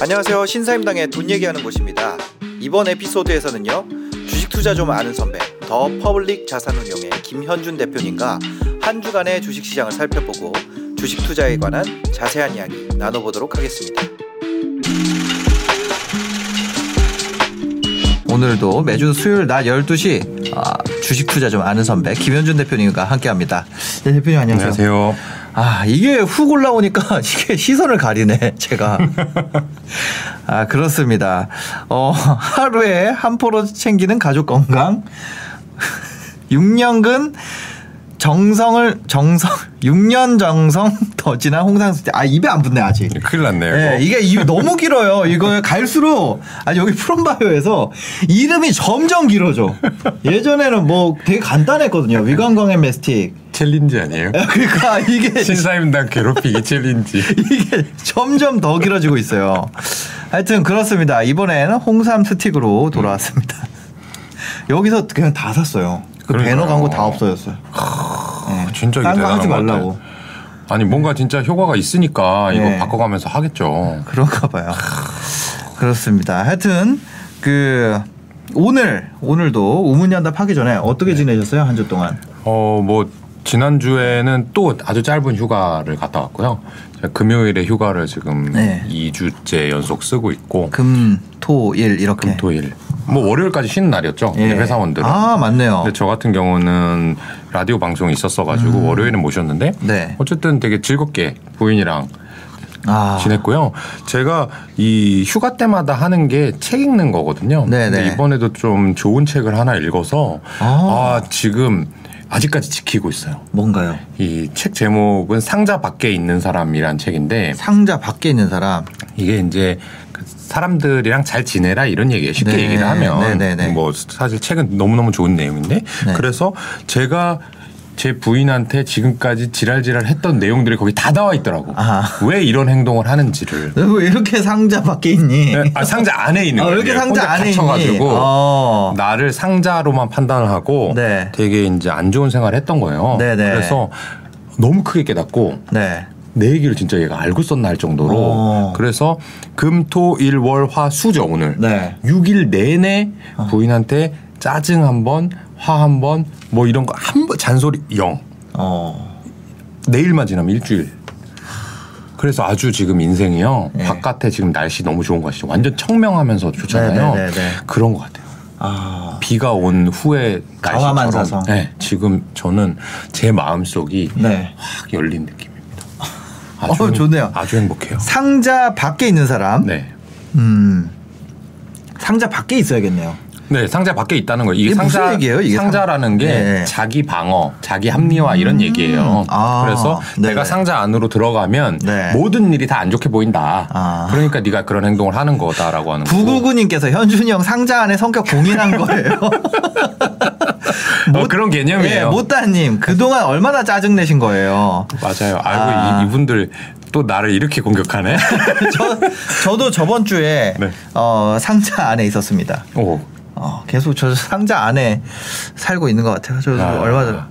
안녕하세요. 신사임당의 돈 얘기하는 곳입니다. 이번 에피소드에서는요. 주식 투자 좀 아는 선배, 더 퍼블릭 자산운용의 김현준 대표님과 한 주간의 주식 시장을 살펴보고 주식 투자에 관한 자세한 이야기 나눠보도록 하겠습니다. 오늘도 매주 수요일 낮 12시 아, 주식 투자 좀 아는 선배 김현준 대표님과 함께합니다. 네, 대표님 안녕하세요. 안녕하세요. 아 이게 훅 올라오니까 이게 시선을 가리네 제가 아 그렇습니다 어 하루에 한 포로 챙기는 가족 건강 6년근 정성을 정성 6년 정성 더 지난 홍상수제 아 입에 안 붙네 아직 큰일 났네요. 네. 이게 입이 너무 길어요. 이거 갈수록 아니 여기 프롬바이오에서 이름이 점점 길어져. 예전에는 뭐 되게 간단했거든요. 위관광의 메스틱. 챌린지 아니에요? 그러니까 이게 신사임당 괴롭히기 챌린지. 이게 점점 더 길어지고 있어요. 하여튼 그렇습니다. 이번에는 홍삼 스틱으로 돌아왔습니다. 여기서 그냥 다 샀어요. 그 배너 그러니까요. 광고 다 없어졌어요. 네. 진짜 딴거 하지 것 말라고. 아니 뭔가 진짜 효과가 있으니까 이거 네. 바꿔가면서 하겠죠. 그런가 봐요. 그렇습니다. 하여튼 그 오늘 오늘도 우문연답 하기 전에 네. 어떻게 지내셨어요 한 주 동안? 어뭐 지난 주에는 또 아주 짧은 휴가를 갔다 왔고요. 금요일에 휴가를 지금 네. 2주째 연속 쓰고 있고 금, 토, 일 이렇게. 금 토일 뭐 월요일까지 쉬는 날이었죠. 예. 회사원들은. 아 맞네요. 근데 저 같은 경우는 라디오 방송이 있었어가지고 월요일에 모셨는데 음. 네. 어쨌든 되게 즐겁게 부인이랑 아 지냈고요. 제가 이 휴가 때마다 하는 게 책 읽는 거거든요. 네네. 근데 이번에도 좀 좋은 책을 하나 읽어서 아. 아, 지금 아직까지 지키고 있어요. 뭔가요? 이 책 제목은 상자 밖에 있는 사람이란 책인데 상자 밖에 있는 사람. 이게 이제 그 사람들이랑 잘 지내라 이런 얘기예요. 쉽게 네. 얘기를 하면 네네네. 뭐 사실 책은 너무너무 좋은 내용인데 네. 그래서 제가 제 부인한테 지금까지 지랄지랄 했던 내용들이 거기 다 나와 있더라고. 아. 왜 이런 행동을 하는지를. 너왜 이렇게 상자 밖에 있니? 네, 아, 상자 안에 있는 아, 거예요. 왜 이렇게 상자 안에? 갇혀가지고 어. 나를 상자로만 판단을 하고 네. 되게 이제 안 좋은 생활을 했던 거예요. 네네. 그래서 너무 크게 깨닫고 네. 내 얘기를 진짜 얘가 알고 썼나 할 정도로 어. 그래서 금토일월화 수죠 오늘 네. 6일 내내 부인한테 짜증 한번 화 한 번 뭐 이런 거 한 번 잔소리 영 어. 내일만 지나면 일주일 그래서 아주 지금 인생이요 네. 바깥에 지금 날씨 너무 좋은 거 아시죠 완전 청명하면서 좋잖아요 네네네네. 그런 것 같아요 아. 비가 온 후에. 날씨처럼 네, 지금 저는 제 마음속이 네. 확 열린 느낌 입니다 어, 좋네요. 아주 행복해요 상자 밖에 있는 사람. 네. 음. 상자 밖에 있어야겠네요. 네, 상자 밖에 있다는 거예요. 이게 이게 무슨 상자, 얘기예요, 이게? 상자라는 게 네. 자기 방어, 자기 합리화 이런 얘기예요. 아, 그래서 네네. 내가 상자 안으로 들어가면 네. 모든 일이 다 안 좋게 보인다. 아. 그러니까 네가 그런 행동을 하는 거다라고 하는 거고. 999님께서 현준이 형 상자 안에 성격 공인한 거예요. 어, 그런 예, 개념이에요. 모따님 그동안 얼마나 짜증 내신 거예요. 맞아요. 알고 아. 이, 이분들 또 나를 이렇게 공격하네. 저 저도 저번 주에 네. 어, 상자 안에 있었습니다. 오. 어, 계속 저 상자 안에 살고 있는 것 같아요. 저 아. 얼마 전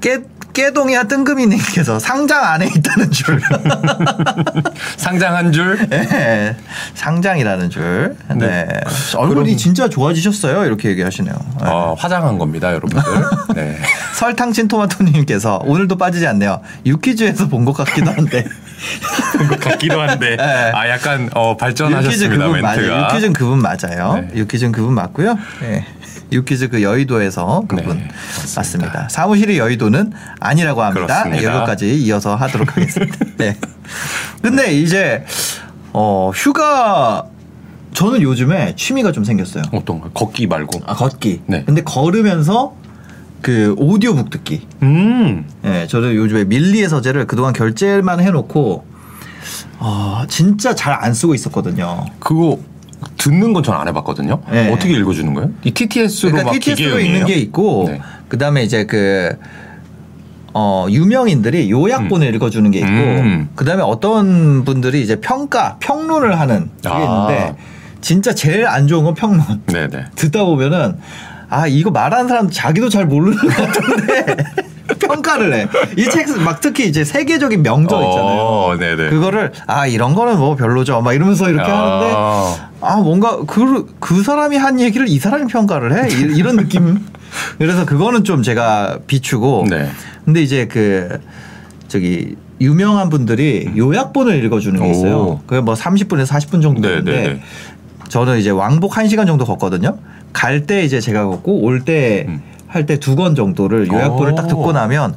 깨, 깨동이야 뜬금이님께서 상장 안에 있다는 줄. 상장 한 줄. 네, 상장이라는 줄. 네. 네. 얼굴이 그럼- 진짜 좋아지셨어요. 이렇게 얘기하시네요. 네. 어, 화장한 겁니다, 여러분들. 네. 설탕친 토마토님께서 오늘도 빠지지 않네요. 유퀴즈에서 본 것 같기도 한데. 것 같기도 한데. 네. 아, 약간 어, 유퀴즈 발전하셨습니다, 그분 맞아요. 멘트가. 유퀴즈는 그분 맞아요. 네. 유퀴즈는 그분 맞고요. 네. 유퀴즈 그 여의도에서 그분 네, 맞습니다. 사무실이 여의도는 아니라고 합니다. 그렇습니다. 여기까지 이어서 하도록 하겠습니다. 네. 근데 이제 어 휴가 저는 요즘에 취미가 좀 생겼어요. 어떤 거? 걷기 말고. 아 걷기. 네. 근데 걸으면서 그 오디오북 듣기. 음. 예, 저도 요즘에 밀리의 서재를 그동안 결제만 해놓고 어, 진짜 잘 안 쓰고 있었거든요. 그거 듣는 건 전 안 해봤거든요. 네. 어떻게 읽어주는 거예요? 이 TTS로 그러니까 막 TTS로 기계음이에요? 있는 게 있고 네. 그다음에 이제 그 어, 유명인들이 요약본을 읽어주는 게 있고 음. 그 다음에 어떤 분들이 이제 평가 평론을 하는 게 아. 있는데 진짜 제일 안 좋은 건 평론. 네네. 듣다 보면은 아 이거 말하는 사람 자기도 잘 모르는 것 같은데 평가를 해. 이 책 막 특히 이제 세계적인 명저 있잖아요. 어, 네네. 그거를 아 이런 거는 뭐 별로죠. 막 이러면서 이렇게 아. 하는데 아 뭔가 그그 사람이 한 얘기를 이 사람이 평가를 해 이- 이런 느낌. 그래서 그거는 좀 제가 비추고. 네. 근데 이제 그 저기 유명한 분들이 요약본을 읽어주는 게 있어요. 오. 그게 뭐 30분에서 40분 정도 네, 되는데. 저는 이제 왕복 1시간 정도 걷거든요. 갈 때 이제 제가 걷고 올때 음. 할때 두 권 정도를 요약본을 오. 딱 듣고 나면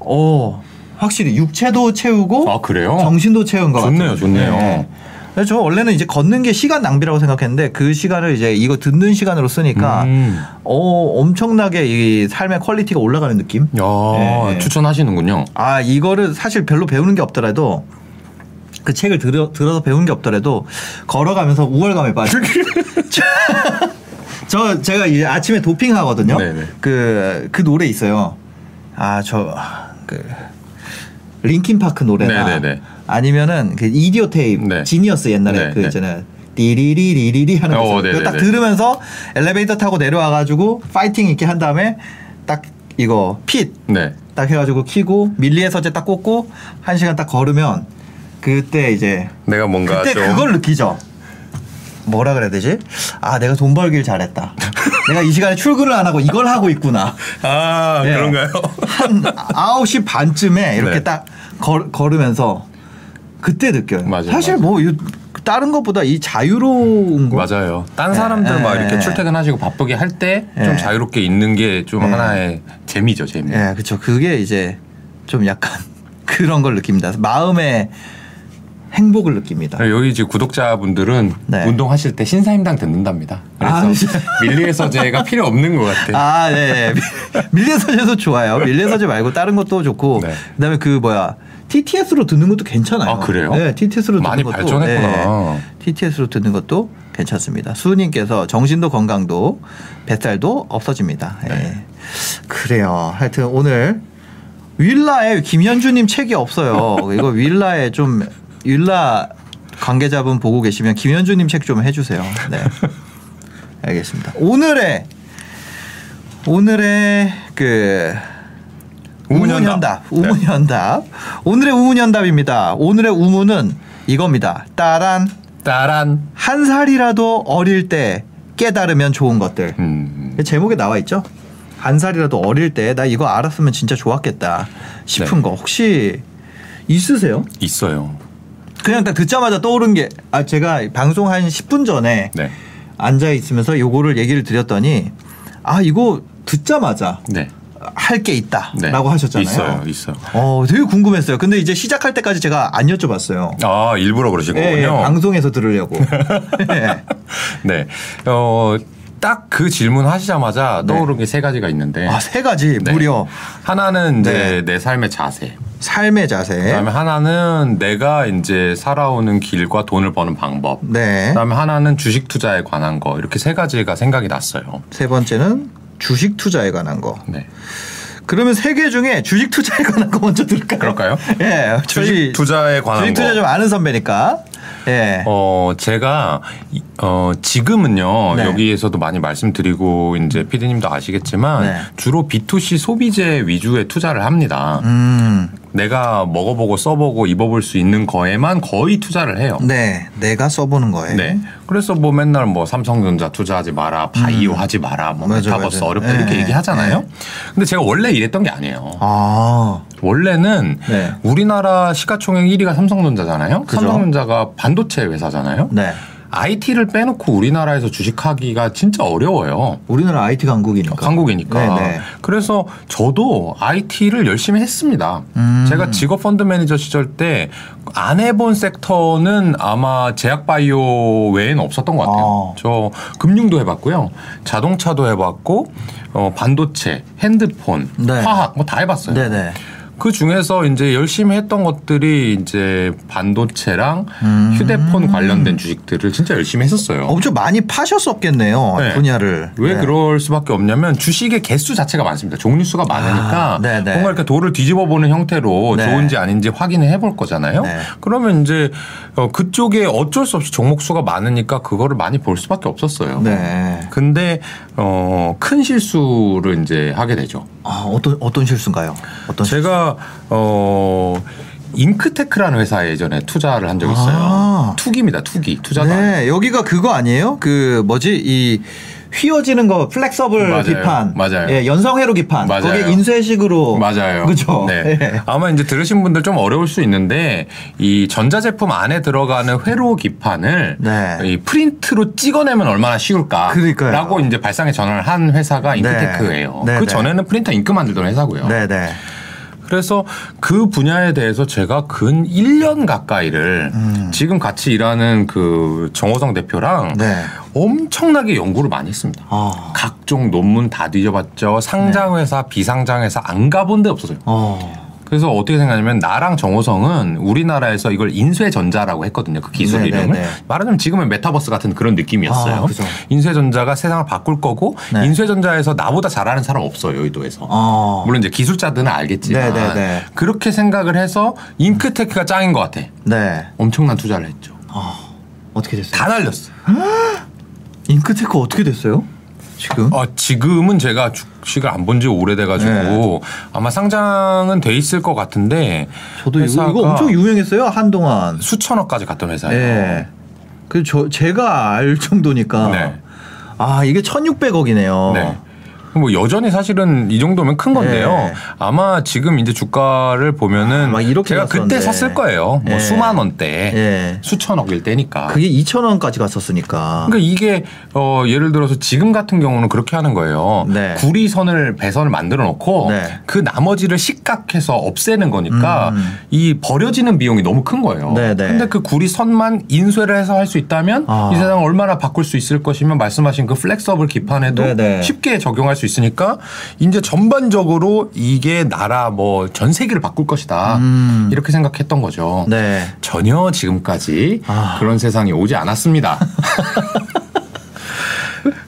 어 확실히 육체도 채우고 아, 그래요? 정신도 채운 것 좋네요, 같아요. 좋네요. 그래서 저 원래는 이제 걷는 게 시간 낭비라고 생각했는데 그 시간을 이제 이거 듣는 시간으로 쓰니까 음. 어 엄청나게 이 삶의 quality가 올라가는 느낌. 야, 네. 추천하시는군요. 아 이거를 사실 별로 배우는 게 없더라도 그 책을 들어, 들어서 배운 게 없더라도 걸어가면서 우월감에 빠져. 저 제가 이제 아침에 도핑 하거든요. 네네. 그그 노래 있어요. 아 저 그 Linkin Park 노래나 네네네. 아니면은 그 Idiotape 네. 지니어스 옛날에 네, 그 네. 있잖아요. 띠리리리리리 하는 거 어. 그거 딱. 들으면서 엘리베이터 타고 내려와 가지고 파이팅 있게 한 다음에 딱 이거 fit 네. 딱 해가지고 키고 밀리의 서재 딱 꽂고 한 시간 딱 걸으면 그때 이제 내가 뭔가 그때 좀 그걸 느끼죠. 뭐라 그래야 되지? 아 내가 돈 벌길 잘했다. 내가 이 시간에 출근을 안 하고 이걸 하고 있구나. 아, 예. 그런가요? 한 9시 반쯤에 이렇게 네. 딱 걸, 걸으면서 그때 느껴요. 맞아요, 사실 맞아요. 뭐 이- 다른 것보다 이 자유로운 거 맞아요. 딴 예, 사람들 막 예, 이렇게 예. 출퇴근하시고 바쁘게 할 때좀 예. 자유롭게 있는 게좀 예. 하나의 재미죠, 재미. 예, 그렇죠. 그게 이제 좀 약간 그런 걸 느낍니다. 마음의 행복을 느낍니다. 여기 지금 구독자분들은 네. 운동하실 때 신사임당 듣는답니다. 그래서 아, 진짜. 밀리의 서재가 필요 없는 것 같아요. 아, 네. 밀리의 서재도 좋아요. 밀리의 서재 말고 다른 것도 좋고. 네. 그다음에 그 뭐야 TTS로 듣는 것도 괜찮아요. 아, 그래요? 네, TTS로 듣는 많이 것도 발전했구나. 네, TTS로 듣는 것도 괜찮습니다. 수님께서 정신도 건강도 뱃살도 없어집니다. 예. 네. 그래요. 하여튼 오늘 윌라에 김현주님 책이 없어요. 이거 윌라에 좀 윌라 관계자분 보고 계시면 김현주님 책 좀 해주세요. 네. 알겠습니다. 오늘의 오늘의 그 우문현답. 우문현답. 네. 오늘의 우문현답입니다. 오늘의 우문은 이겁니다. 따란 따란. 한 살이라도 어릴 때 깨달으면 좋은 것들. 음. 제목에 나와 있죠. 한 살이라도 어릴 때 나 이거 알았으면 진짜 좋았겠다 싶은 네. 거 혹시 있으세요? 있어요. 그냥 딱 듣자마자 떠오른 게 아 제가 방송 한 10분 전에 네. 앉아 있으면서 요거를 얘기를 드렸더니 아 이거 듣자마자 네. 할게 있다라고 네. 하셨잖아요. 있어요. 있어요. 어, 되게 궁금했어요. 근데 이제 시작할 때까지 제가 안 여쭤봤어요. 아, 일부러 그러신 예, 예, 거군요. 방송에서 들으려고. 예. 네. 어, 딱 그 질문 하시자마자 네. 떠오른 게 세 가지가 있는데. 아, 세 가지 네. 무려 하나는 이제 네. 내 삶의 자세. 삶의 자세. 그다음에 하나는 내가 이제 살아오는 길과 돈을 버는 방법. 네. 그다음에 하나는 주식 투자에 관한 거. 이렇게 세 가지가 생각이 났어요. 세 번째는 주식 투자에 관한 거. 네. 그러면 세 개 중에 주식 투자에 관한 거 먼저 들을까요? 그럴까요? 예. 주식 저희 투자에 관한 주식 투자 거. 좀 아는 선배니까. 예. 어, 제가, 이- 어, 지금은요, 네. 여기에서도 많이 말씀드리고, 이제 피디님도 아시겠지만, 네. 주로 B2C 소비재 위주의 투자를 합니다. 음. 내가 먹어보고 써보고 입어볼 수 있는 거에만 거의 투자를 해요. 네. 내가 써보는 거예요. 네. 그래서 뭐 맨날 뭐 삼성전자 투자하지 마라, 바이오 하지 마라, 뭐 음. 맞아, 메타버스 맞아. 어렵다 네. 이렇게 얘기하잖아요. 네. 근데 제가 원래 이랬던 게 아니에요. 아. 원래는 네. 우리나라 시가총액 1위가 삼성전자잖아요. 그죠. 삼성전자가 반 도체 회사잖아요. 네. IT를 빼놓고 우리나라에서 주식하기가 진짜 어려워요. 우리나라 IT 강국이니까. 한국이니까. 네네. 그래서 저도 IT를 열심히 했습니다. 음. 제가 직업 펀드 매니저 시절 때 안 해본 섹터는 아마 제약바이오 외에는 없었던 것 같아요. 아. 저 금융도 해봤고요. 자동차도 해봤고, 어, 반도체, 핸드폰, 네. 화학 뭐 다 해봤어요. 네네. 그 중에서 이제 열심히 했던 것들이 이제 반도체랑 휴대폰 관련된 주식들을 진짜 열심히 했었어요. 엄청 많이 파셨었겠네요 네. 분야를. 왜 네. 그럴 수밖에 없냐면 주식의 개수 자체가 많습니다. 종류 수가 많으니까 아. 뭔가 이렇게 돌을 뒤집어 보는 형태로 네. 좋은지 아닌지 확인을 해볼 거잖아요. 네. 그러면 이제 어, 그쪽에 어쩔 수 없이 종목 수가 많으니까 그거를 많이 볼 수밖에 없었어요. 네. 근데 어, 큰 실수를 이제 하게 되죠. 아, 어떤 어떤 실수인가요? 어떤 제가 어 잉크테크라는 회사에 예전에 투자를 한 적이 있어요. 아. 투기입니다. 투기. 투자가 네, 여기가 그거 아니에요? 그 뭐지 이 휘어지는 거 flexible 맞아요. 기판, 맞아요. 예, 연성회로 기판, 맞아요. 거기 인쇄식으로 맞아요. 그죠? 네. 예. 아마 이제 들으신 분들 좀 어려울 수 있는데 이 전자제품 안에 들어가는 회로 기판을 네. 이 프린트로 찍어내면 얼마나 쉬울까? 그러니까요. 라고 이제 발상의 전환을 한 회사가 잉크테크예요. 네, 그 네. 전에는 프린터 잉크 만들던 회사고요. 네, 네. 그래서 그 분야에 대해서 제가 근 1년 가까이를 음. 지금 같이 일하는 그 정호성 대표랑 네. 엄청나게 연구를 많이 했습니다. 아. 각종 논문 다 뒤져봤죠. 상장회사, 비상장회사 안 가본 데 없었어요. 어. 그래서 어떻게 생각하냐면 나랑 정호성은 우리나라에서 이걸 인쇄전자라고 했거든요. 그 기술 네, 이름을. 네, 네. 말하자면 지금은 메타버스 같은 그런 느낌이었어요. 아. 인쇄전자가 세상을 바꿀 거고 네. 인쇄전자에서 나보다 잘하는 사람 없어요. 여의도에서. 어. 물론 이제 기술자들은 알겠지만 네, 네, 네. 그렇게 생각을 해서 잉크테크가 짱인 것 같아. 네. 엄청난 투자를 했죠. 아. 어떻게 됐어요? 다 날렸어. 잉크테크 어떻게 됐어요? 지금? 어, 지금은 제가 주식을 안 본 지 오래돼가지고 네. 아마 상장은 돼 있을 것 같은데 저도 이거, 이거 엄청 유명했어요 한동안. 수천억까지 갔던 회사예요. 예. 그저 제가 알 정도니까. 네. 아 이게 1,600억이네요. 네. 뭐 여전히 사실은 이 정도면 큰 건데요. 네. 아마 지금 이제 주가를 보면은 아, 막 이렇게 제가 그때 갔었는데. 샀을 거예요. 뭐 예. 수만 원대, 예. 수천억일 때니까. 그게 2,000원까지 갔었으니까. 그러니까 이게 어 예를 들어서 지금 같은 경우는 그렇게 하는 거예요. 네. 구리선을 배선을 만들어 놓고 네. 그 나머지를 식각해서 없애는 거니까 음. 이 버려지는 비용이 너무 큰 거예요. 네, 네. 근데 그 구리선만 인쇄를 해서 할 수 있다면 아. 이 세상을 얼마나 바꿀 수 있을 것이면 말씀하신 그 flexible 기판에도 네, 네. 쉽게 적용할 수 있으니까 이제 전반적으로 이게 나라 뭐 전 세계를 바꿀 것이다. 음. 이렇게 생각했던 거죠. 네. 전혀 지금까지 아. 그런 세상이 오지 않았습니다.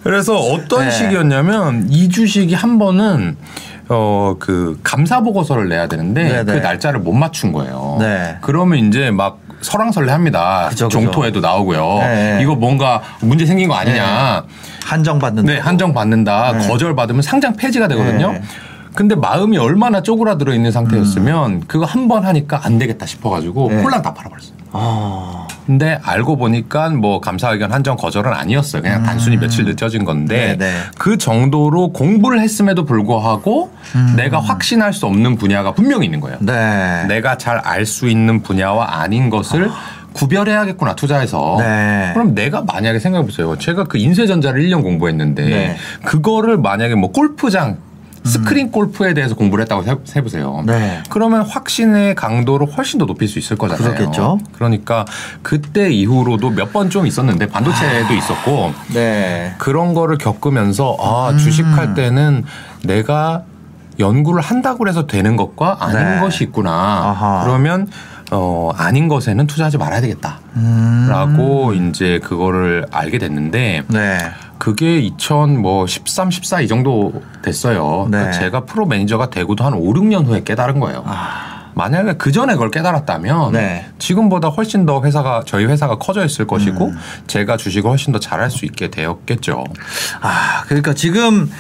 그래서 어떤 네. 식이었냐면 이 주식이 한 번은 어 그 감사 보고서를 내야 되는데 네, 그 네. 날짜를 못 맞춘 거예요. 네. 그러면 이제 막 설왕설래합니다. 그죠, 그죠. 종토에도 나오고요. 네. 이거 뭔가 문제 생긴 거 아니냐. 한정 받는. 네, 한정 받는다. 네. 거절 받으면 상장 폐지가 되거든요. 네. 근데 마음이 얼마나 쪼그라들어 있는 상태였으면 그거 한 번 하니까 안 되겠다 싶어가지고 네. 홀랑 다 팔아버렸어요. 아. 근데 알고 보니까 뭐 감사 의견 한정 거절은 아니었어요. 그냥 단순히 며칠 늦어진 건데 음. 네, 네. 그 정도로 공부를 했음에도 불구하고 내가 확신할 수 없는 분야가 분명히 있는 거예요. 음. 네. 내가 잘 알 수 있는 분야와 아닌 것을 구별해야겠구나 투자해서. 네. 그럼 내가 만약에 생각해 보세요. 제가 그 인쇄전자를 1년 공부했는데 네. 그거를 만약에 뭐 골프장 스크린 골프에 대해서 공부를 했다고 해- 해보세요. 네. 그러면 확신의 강도를 훨씬 더 높일 수 있을 거잖아요. 그렇겠죠. 그러니까 그때 이후로도 몇 번 좀 있었는데 반도체도 있었고 네. 그런 거를 겪으면서 아 음. 주식할 때는 내가 연구를 한다고 해서 되는 것과 아닌 네. 것이 있구나. 아하. 그러면 어 아닌 것에는 투자하지 말아야 되겠다. 음. 라고 이제 그거를 알게 됐는데 네. 그게 2013, 14 이 정도 됐어요. 네. 그러니까 제가 프로 매니저가 되고도 한 5, 6년 후에 깨달은 거예요. 아. 만약에 그 전에 그걸 깨달았다면 네. 지금보다 훨씬 더 회사가 저희 회사가 커져 있을 것이고 음. 제가 주식을 훨씬 더 잘할 수 있게 되었겠죠. 아, 그러니까 지금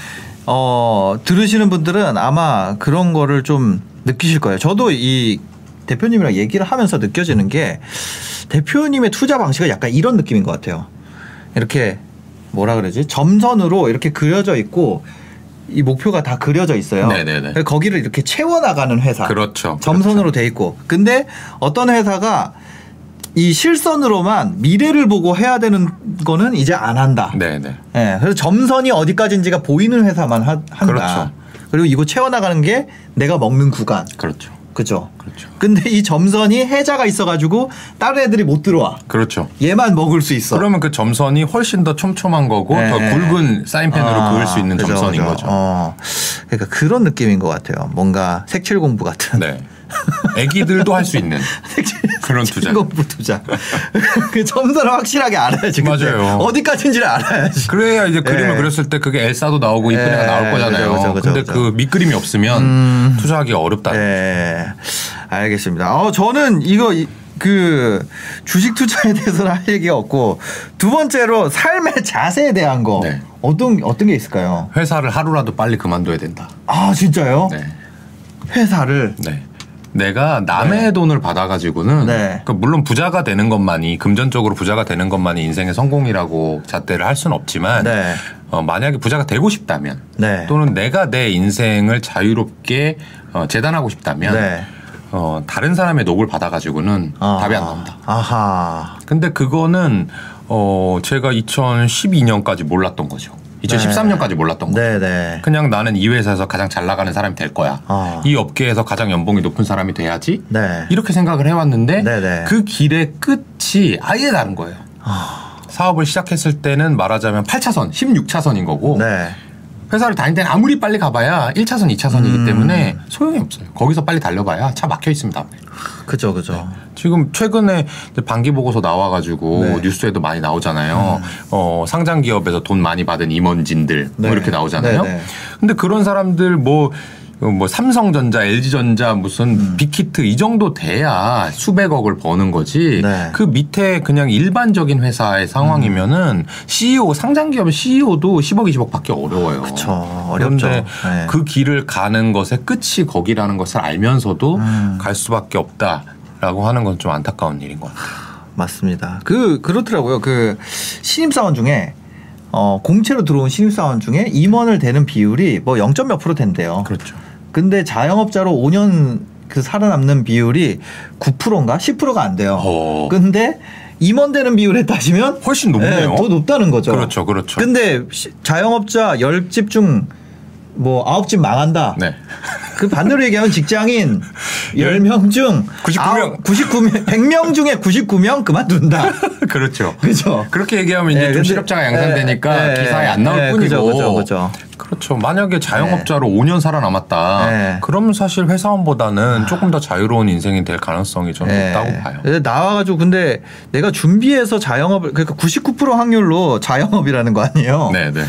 어, 들으시는 분들은 아마 그런 거를 좀 느끼실 거예요. 저도 이 대표님이랑 얘기를 하면서 느껴지는 게 대표님의 투자 방식은 약간 이런 느낌인 것 같아요. 이렇게 뭐라 그러지? 점선으로 이렇게 그려져 있고 이 목표가 다 그려져 있어요. 네네네. 거기를 이렇게 채워 나가는 회사. 그렇죠. 점선으로 돼 있고. 근데 어떤 회사가 이 실선으로만 미래를 보고 해야 되는 거는 이제 안 한다. 네네. 예, 그래서 점선이 어디까지인지가 보이는 회사만 하, 한다. 그렇죠. 그리고 이거 채워나가는 게 내가 먹는 구간. 그렇죠. 그죠? 그렇죠. 근데 이 점선이 해자가 있어가지고 다른 애들이 못 들어와. 그렇죠. 얘만 먹을 수 있어. 그러면 그 점선이 훨씬 더 촘촘한 거고 네. 더 굵은 사인펜으로 아, 그을 수 있는 그죠, 점선인 그죠. 거죠. 어. 그러니까 그런 느낌인 것 같아요. 뭔가 색칠 공부 같은. 네. 애기들도 할 수 있는 그런 투자. 공부 투자. 그 점수를 확실하게 알아야지. 근데 맞아요. 어디까지인지를 알아야지. 그래야 이제 그림을 예. 그렸을 때 그게 엘사도 나오고 이쁜 예, 애가 나올 거잖아요. 그죠, 그죠, 근데 그죠. 그 밑그림이 없으면 투자하기가 어렵다. 네, 알겠습니다. 어, 저는 이거 이- 그 주식 투자에 대해서는 할 얘기가 없고 두 번째로 삶의 자세에 대한 거 네. 어떤 어떤 게 있을까요? 회사를 하루라도 빨리 그만둬야 된다. 아 진짜요? 네. 회사를 네. 내가 남의 네. 돈을 받아가지고는 네. 그러니까 물론 부자가 되는 것만이 금전적으로 부자가 되는 것만이 인생의 성공이라고 잣대를 할 수는 없지만 네. 어, 만약에 부자가 되고 싶다면 네. 또는 내가 내 인생을 자유롭게 어, 재단하고 싶다면 네. 어, 다른 사람의 녹을 받아가지고는 아, 답이 안 나온다. 아하. 근데 그거는 어, 제가 2012년까지 몰랐던 거죠. 2013년까지 몰랐던 거죠. 네네. 그냥 나는 이 회사에서 가장 잘 나가는 사람이 될 거야. 아. 이 업계에서 가장 연봉이 높은 사람이 돼야지. 네. 이렇게 생각을 해왔는데 네네. 그 길의 끝이 아예 다른 거예요. 아. 사업을 시작했을 때는 말하자면 8차선, 16차선인 거고 네. 회사를 다닐 때는 아무리 빨리 가봐야 1차선, 2차선이기 음. 때문에 소용이 없어요. 거기서 빨리 달려봐야 차 막혀 있습니다. 그죠 그죠. 지금 최근에 반기 보고서 나와가지고 네. 음. 뉴스에도 많이 나오잖아요. 어, 상장 기업에서 돈 많이 받은 임원진들 뭐 네. 이렇게 나오잖아요. 네, 네. 근데 그런 사람들 뭐, 어, 뭐 삼성전자, LG전자 무슨 음. 빅히트 이 정도 돼야 수백억을 버는 거지. 네. 그 밑에 그냥 일반적인 회사의 상황이면은 CEO 상장 기업의 CEO도 10억, 20억 받기 어려워요. 그쵸. 어렵죠. 그런데 네. 그 길을 가는 것의 끝이 거기라는 것을 알면서도 음. 갈 수밖에 없다라고 하는 건 좀 안타까운 일인 것 같아요. 맞습니다. 그 그렇더라고요. 그 신입 사원 중에 어 공채로 들어온 신입 사원 중에 임원을 대는 비율이 뭐 0. 몇 프로 된대요. 그렇죠. 근데 자영업자로 5년 그 살아남는 비율이 9%인가 10%가 안 돼요. 어. 근데 임원 되는 비율에 따지면 훨씬 높네요. 네, 더 높다는 거죠. 그렇죠, 그렇죠. 근데 시- 자영업자 10집 중 뭐 9집 망한다. 네. 그 반대로 얘기하면 직장인 10명 중 99명. 99명 100명 중에 99명 그만둔다. 그렇죠. 그죠? 그렇게 얘기하면 이제 예, 좀 실업자가 양산되니까 예, 예, 기사에 안 나올 예, 뿐이고. 그죠, 그죠, 그죠. 그렇죠. 만약에 자영업자로 5년 살아남았다. 네. 그러면 사실 회사원보다는 조금 더 자유로운 인생이 될 가능성이 저는 예. 높다고 봐요. 나와가지고 근데 내가 준비해서 자영업을 그러니까 99% 확률로 자영업이라는 거 아니에요. 네, 네.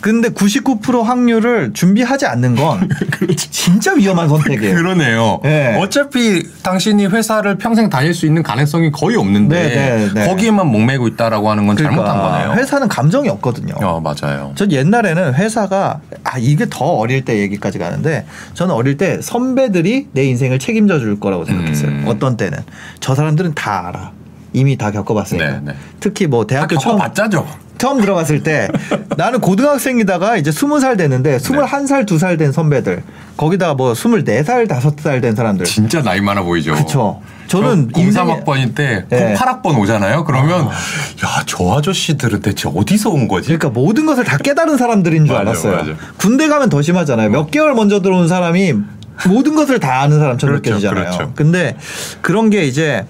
근데 99% 확률을 준비하지 않는 건 진짜 위험한 선택이에요. 그러네요. 예. 어차피 당신이 회사를 평생 다닐 수 있는 가능성이 거의 없는데 네, 네, 네. 거기에만 목매고 있다라고 하는 건 잘못한 거네요. 회사는 감정이 없거든요. 어, 맞아요. 전 옛날에는 회사가 아 이게 더 어릴 때 얘기까지 가는데 저는 어릴 때 선배들이 내 인생을 책임져 줄 거라고 생각했어요. 음. 어떤 때는 저 사람들은 다 알아. 이미 다 겪어봤으니까. 네, 네. 특히 뭐 대학교 아, 처음 봤자죠. 처음 들어갔을 때 나는 고등학생이다가 이제 스무 살 됐는데 스물한 살 두 살 된 선배들 거기다가 뭐 스물네 살 다섯 살 된 사람들 진짜 나이 많아 보이죠. 그쵸. 저는 03학번일 때 네. 08학번 오잖아요. 그러면 야, 저 아저씨들은 대체 어디서 온 거지? 그러니까 모든 것을 다 깨달은 사람들인 줄 맞아, 알았어요. 맞아. 군대 가면 더 심하잖아요. 몇 개월 먼저 들어온 사람이 모든 것을 다 아는 사람처럼 그렇죠, 느껴지잖아요. 그렇죠. 근데 그런 게 이제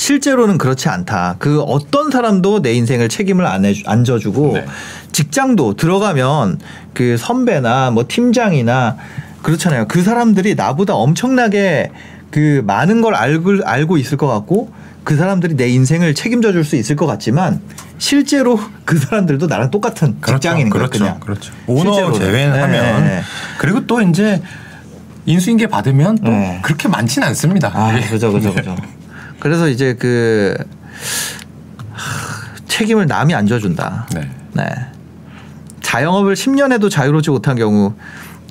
실제로는 그렇지 않다. 그 어떤 사람도 내 인생을 책임을 안, 해주, 안 져주고 네. 직장도 들어가면 그 선배나 뭐 팀장이나 그렇잖아요. 그 사람들이 나보다 엄청나게 그 많은 걸 알고, 알고 있을 것 같고 그 사람들이 내 인생을 책임져 줄 수 있을 것 같지만 실제로 그 사람들도 나랑 똑같은 직장인인 거예요. 그렇죠. 그냥. 그렇죠. 오너 실제로는. 제외하면 네, 네. 그리고 또 이제 인수인계 받으면 또 네. 그렇게 많진 않습니다. 아. 그죠, 그죠, 그죠. 그래서 이제 그 하, 책임을 남이 안 져준다. 네. 네. 자영업을 10년 해도 자유롭지 못한 경우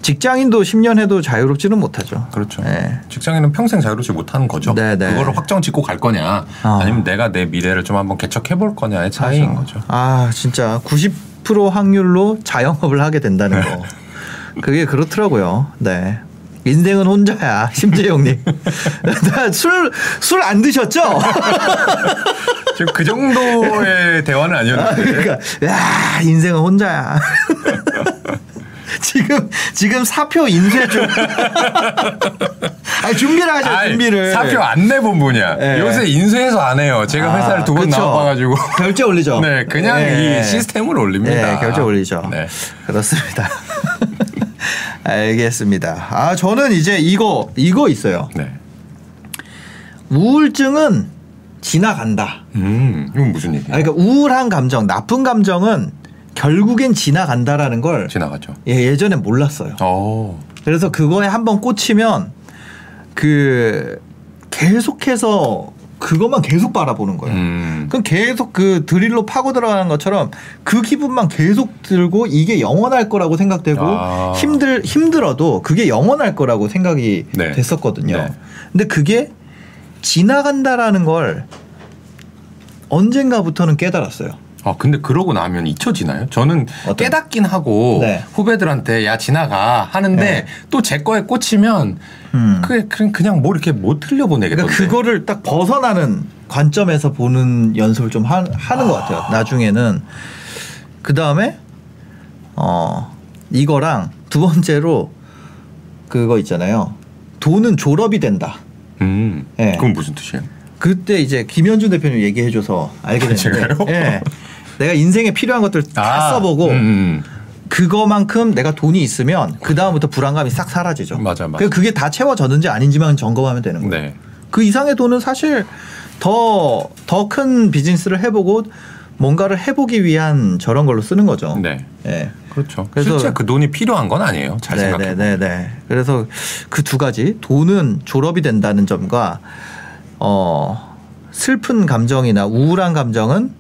직장인도 10년 해도 자유롭지는 못하죠. 그렇죠. 네. 직장인은 평생 자유롭지 못하는 거죠. 네, 네. 그거를 확정 짓고 갈 거냐, 아. 아니면 내가 내 미래를 좀 한번 개척해 볼 거냐의 차이인 거죠. 아, 진짜 90% 확률로 자영업을 하게 된다는 거. 그게 그렇더라고요. 네. 인생은 혼자야, 심재영님. 술 술 안 드셨죠? 지금 그 정도의 대화는 아니었는데. 그러니까 야 인생은 혼자야. 지금 지금 사표 인쇄 중. 아니 준비를 하죠 아이, 준비를. 사표 안 내본 분이야. 네. 요새 인수해서 안 해요. 제가 아, 회사를 두 번. 나와봐가지고. 결제 올리죠. 네, 그냥 네. 이 시스템을 올립니다. 네, 결제 올리죠. 네. 그렇습니다. 알겠습니다. 아 저는 이제 이거 이거 있어요. 네. 우울증은 지나간다. 음, 이건 무슨 얘기예요? 아, 그러니까 우울한 감정, 나쁜 감정은 결국엔 지나간다라는 걸 지나가죠. 예, 예전에 몰랐어요. 어. 그래서 그거에 한번 꽂히면 그 계속해서 그것만 계속 바라보는 거예요. 음. 그럼 계속 그 드릴로 파고 들어가는 것처럼 그 기분만 계속 들고 이게 영원할 거라고 생각되고 아. 힘들 힘들어도 그게 영원할 거라고 생각이 네. 됐었거든요. 네. 근데 그게 지나간다라는 걸 언젠가부터는 깨달았어요. 아 근데 그러고 나면 잊혀지나요? 저는 어떤- 깨닫긴 하고 네. 후배들한테 야 지나가 하는데 네. 또제 거에 꽂히면 음. 그게 그냥 뭐 이렇게 못 흘려보내겠던데. 그러니까 그거를 딱 벗어나는 관점에서 보는 연습을 좀 하, 하는 것 같아요. 나중에는 그 다음에 어 이거랑 두 번째로 그거 있잖아요. 돈은 졸업이 된다. 음. 네. 그건 무슨 뜻이에요? 그때 이제 김현준 대표님 얘기해줘서 알게 됐는데, 제가요? 예, 내가 인생에 필요한 것들 다 아, 써보고 음, 음. 그거만큼 내가 돈이 있으면 그 다음부터 불안감이 싹 사라지죠. 맞아, 맞아. 그 그게 다 채워졌는지 아닌지만 점검하면 되는 거예요. 네. 그 이상의 돈은 사실 더 더 큰 비즈니스를 해보고 뭔가를 해보기 위한 저런 걸로 쓰는 거죠. 네. 예. 그렇죠. 그래서- 실제 그 돈이 필요한 건 아니에요. 잘 생각해. 네, 네, 네. 그래서 그 두 가지 돈은 졸업이 된다는 점과 어 슬픈 감정이나 우울한 감정은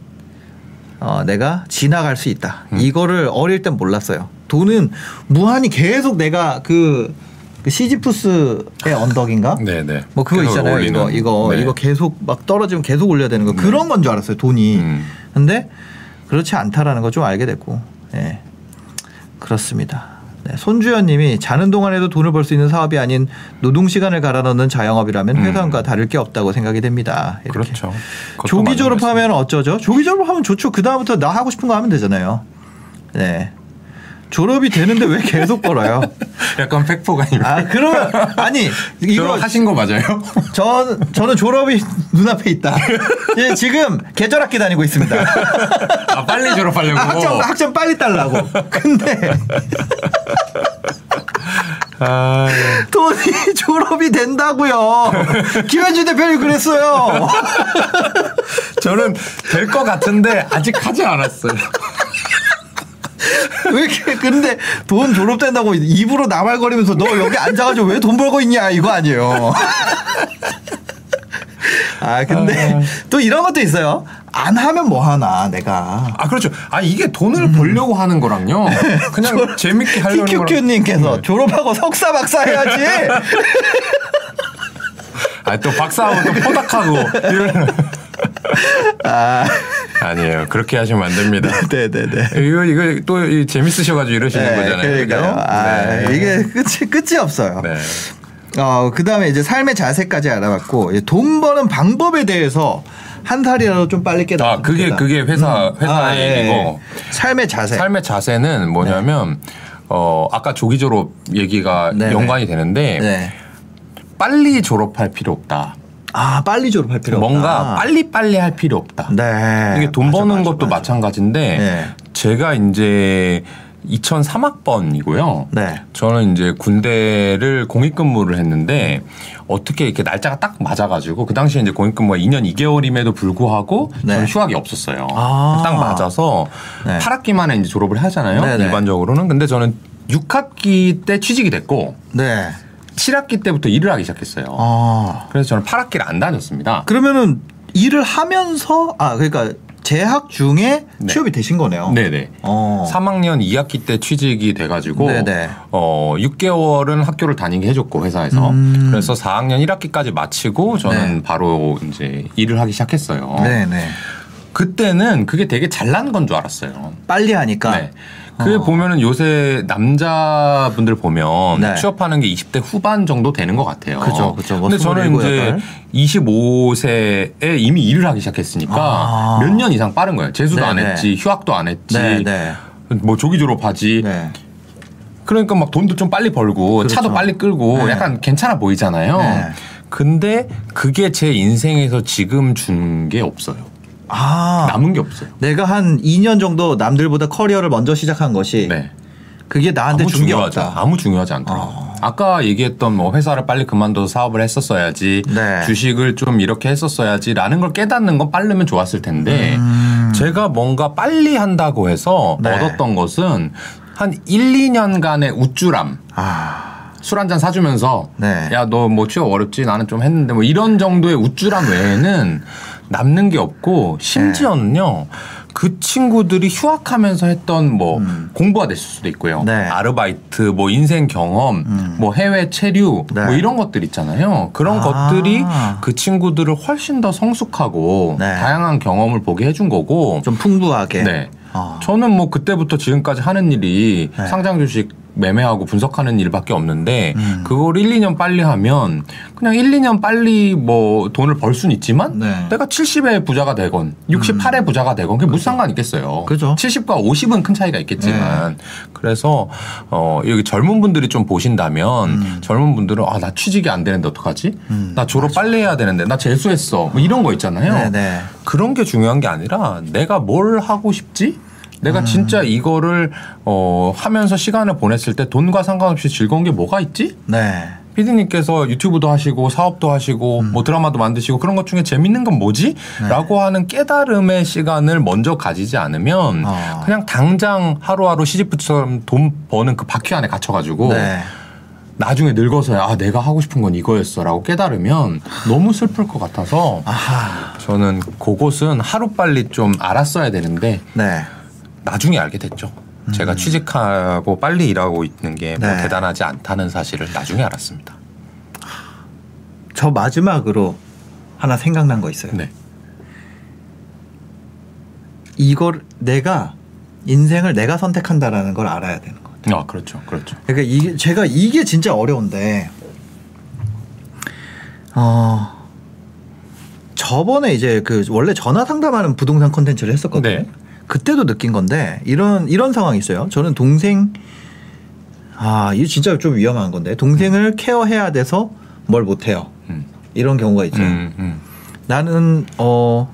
어 내가 지나갈 수 있다. 음. 이거를 어릴 땐 몰랐어요. 돈은 무한히 계속 내가 그, 그 시지푸스의 언덕인가? 네, 네. 뭐 그거 있잖아요. 올리는. 이거 이거 네. 이거 계속 막 떨어지면 계속 올려야 되는 거 그런 건 줄 알았어요. 돈이. 음. 근데 그렇지 않다라는 걸 좀 알게 됐고. 예. 그렇습니다. 네, 손주연님이 자는 동안에도 돈을 벌 수 있는 사업이 아닌 노동 시간을 갈아 넣는 자영업이라면 음. 회사원과 다를 게 없다고 생각이 됩니다. 이렇게. 그렇죠. 조기 졸업하면 어쩌죠? 조기 졸업하면 좋죠. 그 다음부터 나 하고 싶은 거 하면 되잖아요. 네. 졸업이 되는데 왜 계속 벌어요? 약간 팩포가입니다. 아 그러면 아니 이거 하신 거 맞아요? 전 저는 졸업이 눈앞에 있다. 예, 지금 계절학기 다니고 있습니다. 아 빨리 졸업하려고. 학점 학점 빨리 달라고. 근데 아, 돈이 졸업이 된다고요. 김현준 대표님 그랬어요. 저는 될 것 같은데 아직 하지 않았어요. 왜 이렇게 근데 돈 졸업된다고 입으로 나발거리면서 너 여기 앉아가지고 왜 돈 벌고 있냐 이거 아니에요. 아 근데 또 이런 것도 있어요. 안 하면 뭐 하나 내가. 아 그렇죠. 아 이게 돈을 벌려고 하는 거랑요. 그냥 재밌게 하려는 거랑. TQQ님께서 네. 졸업하고 석사 박사 해야지. 아또 박사하고 또 포닥하고 이런. 아, 아니에요. 그렇게 하시면 안 됩니다. 네네네. 이거 이거 또 이- 재밌으셔가지고 이러시는 거잖아요. 그러니까요. 아, 네. 이게 끝이 끝이 없어요. 네. 어, 그 다음에 이제 삶의 자세까지 알아봤고, 돈 버는 방법에 대해서 한 살이라도 좀 빨리 깨달아. 아 그게 그게 회사 회사 아, 예, 얘기고 예. 삶의 자세. 삶의 자세는 뭐냐면 어 아까 조기 졸업 얘기가 네네. 연관이 되는데 네. 빨리 졸업할 필요 없다. 아, 빨리 졸업할 필요 뭔가 없다. 빨리 빨리 할 필요 없다. 네. 이게 돈 맞아, 버는 맞아, 것도 맞아. 마찬가지인데 네. 제가 이제 2003학번이고요. 네. 저는 이제 군대를 공익근무를 했는데 어떻게 이렇게 날짜가 딱 맞아가지고 그 당시에 이제 공익근무가 2년 2개월임에도 불구하고 네. 저는 휴학이 없었어요. 아. 딱 맞아서 네. 8학기 만에 이제 졸업을 하잖아요. 네네. 일반적으로는. 근데 저는 6학기 때 취직이 됐고 네. 7학기 때부터 일을 하기 시작했어요. 아. 그래서 저는 8학기를 안 다녔습니다. 그러면은 일을 하면서, 아, 그러니까 재학 중에 네. 취업이 되신 거네요. 네네. 어. 3학년 2학기 때 취직이 돼가지고 네네. 어 6개월은 학교를 다니게 해줬고 회사에서 음. 그래서 4학년 1학기까지 마치고 저는 네. 바로 이제 일을 하기 시작했어요. 네네. 그때는 그게 되게 잘난 건 줄 알았어요. 빨리 하니까. 네. 그게 어. 보면은 요새 남자분들 보면 네. 취업하는 게 20대 후반 정도 되는 것 같아요. 그죠, 그죠. 뭐 근데 저는 27, 이제 25세에 이미 일을 하기 시작했으니까 아. 몇년 이상 빠른 거예요. 재수도 안 네네. 했지, 휴학도 안 했지, 네네. 뭐 조기 졸업하지. 네. 그러니까 막 돈도 좀 빨리 벌고 그렇죠. 차도 빨리 끌고 네. 약간 괜찮아 보이잖아요. 네. 근데 그게 제 인생에서 지금 준 게 없어요. 아. 남은 게 없어요. 내가 한 2년 정도 남들보다 커리어를 먼저 시작한 것이 네. 그게 나한테 아무 준게 중요하지 없다. 아무 중요하지 않더라고. 어. 아까 얘기했던 뭐 회사를 빨리 그만둬서 사업을 했었어야지, 네. 주식을 좀 이렇게 했었어야지라는 걸 깨닫는 건 빠르면 좋았을 텐데 제가 뭔가 빨리 한다고 해서 음. 네. 얻었던 것은 한 1, 2년간의 우쭐함. 아, 술 한 잔 사주면서 네. 야너 뭐 취업 어렵지 나는 좀 했는데 뭐 이런 정도의 우쭐함 외에는 남는 게 없고 심지어는요 그 친구들이 휴학하면서 했던 뭐 공부가 됐을 수도 있고요 음. 네. 아르바이트 뭐 인생 경험 음. 뭐 해외 체류 네. 뭐 이런 것들 있잖아요 그런 아. 것들이 그 친구들을 훨씬 더 성숙하고 네. 다양한 경험을 보게 해준 거고 좀 풍부하게. 네. 어. 저는 뭐 그때부터 지금까지 하는 일이 네. 상장 주식 매매하고 분석하는 일밖에 없는데 음. 그걸 1, 2년 빨리 하면 그냥 1, 2년 빨리 뭐 돈을 벌 수는 있지만 네. 음. 내가 70의 부자가 되건 68의 부자가 되건 그게 무슨 상관 있겠어요. 그죠. 70과 50은 큰 차이가 있겠지만 그래서 어 여기 젊은 분들이 좀 보신다면 음. 젊은 분들은 아 나 취직이 안 되는데 어떡하지? 나 졸업 빨리 해야 되는데 나 재수했어. 뭐 이런 거 있잖아요. 네, 네. 그런 게 중요한 게 아니라 내가 뭘 하고 싶지? 내가 진짜 이거를 어 하면서 시간을 보냈을 때 돈과 상관없이 즐거운 게 뭐가 있지? 네. 피디님께서 유튜브도 하시고 사업도 하시고 뭐 드라마도 만드시고 그런 것 중에 재밌는 건 뭐지? 라고 하는 깨달음의 시간을 먼저 가지지 않으면 어. 그냥 당장 하루하루 시집부처럼 돈 버는 그 바퀴 안에 갇혀가지고 네. 나중에 늙어서야 아 내가 하고 싶은 건 이거였어라고 깨달으면 너무 슬플 것 같아서 아하. 저는 그곳은 하루 빨리 좀 알았어야 되는데 네. 나중에 알게 됐죠. 제가 취직하고 빨리 일하고 있는 게뭐 음. 네. 대단하지 않다는 사실을 나중에 알았습니다. 저 마지막으로 하나 생각난 거 있어요. 네. 이걸 내가 인생을 내가 선택한다라는 걸 알아야 되는 거. 아 그렇죠, 그렇죠. 그러니까 이게 제가 이게 진짜 어려운데 어 저번에 이제 그 원래 전화 상담하는 부동산 컨텐츠를 했었거든요. 네. 그때도 느낀 건데 이런 이런 상황이 있어요. 저는 동생 아 이거 진짜 좀 위험한 건데 동생을 케어해야 돼서 뭘 못해요. 음. 이런 경우가 있죠. 음, 음. 나는 어,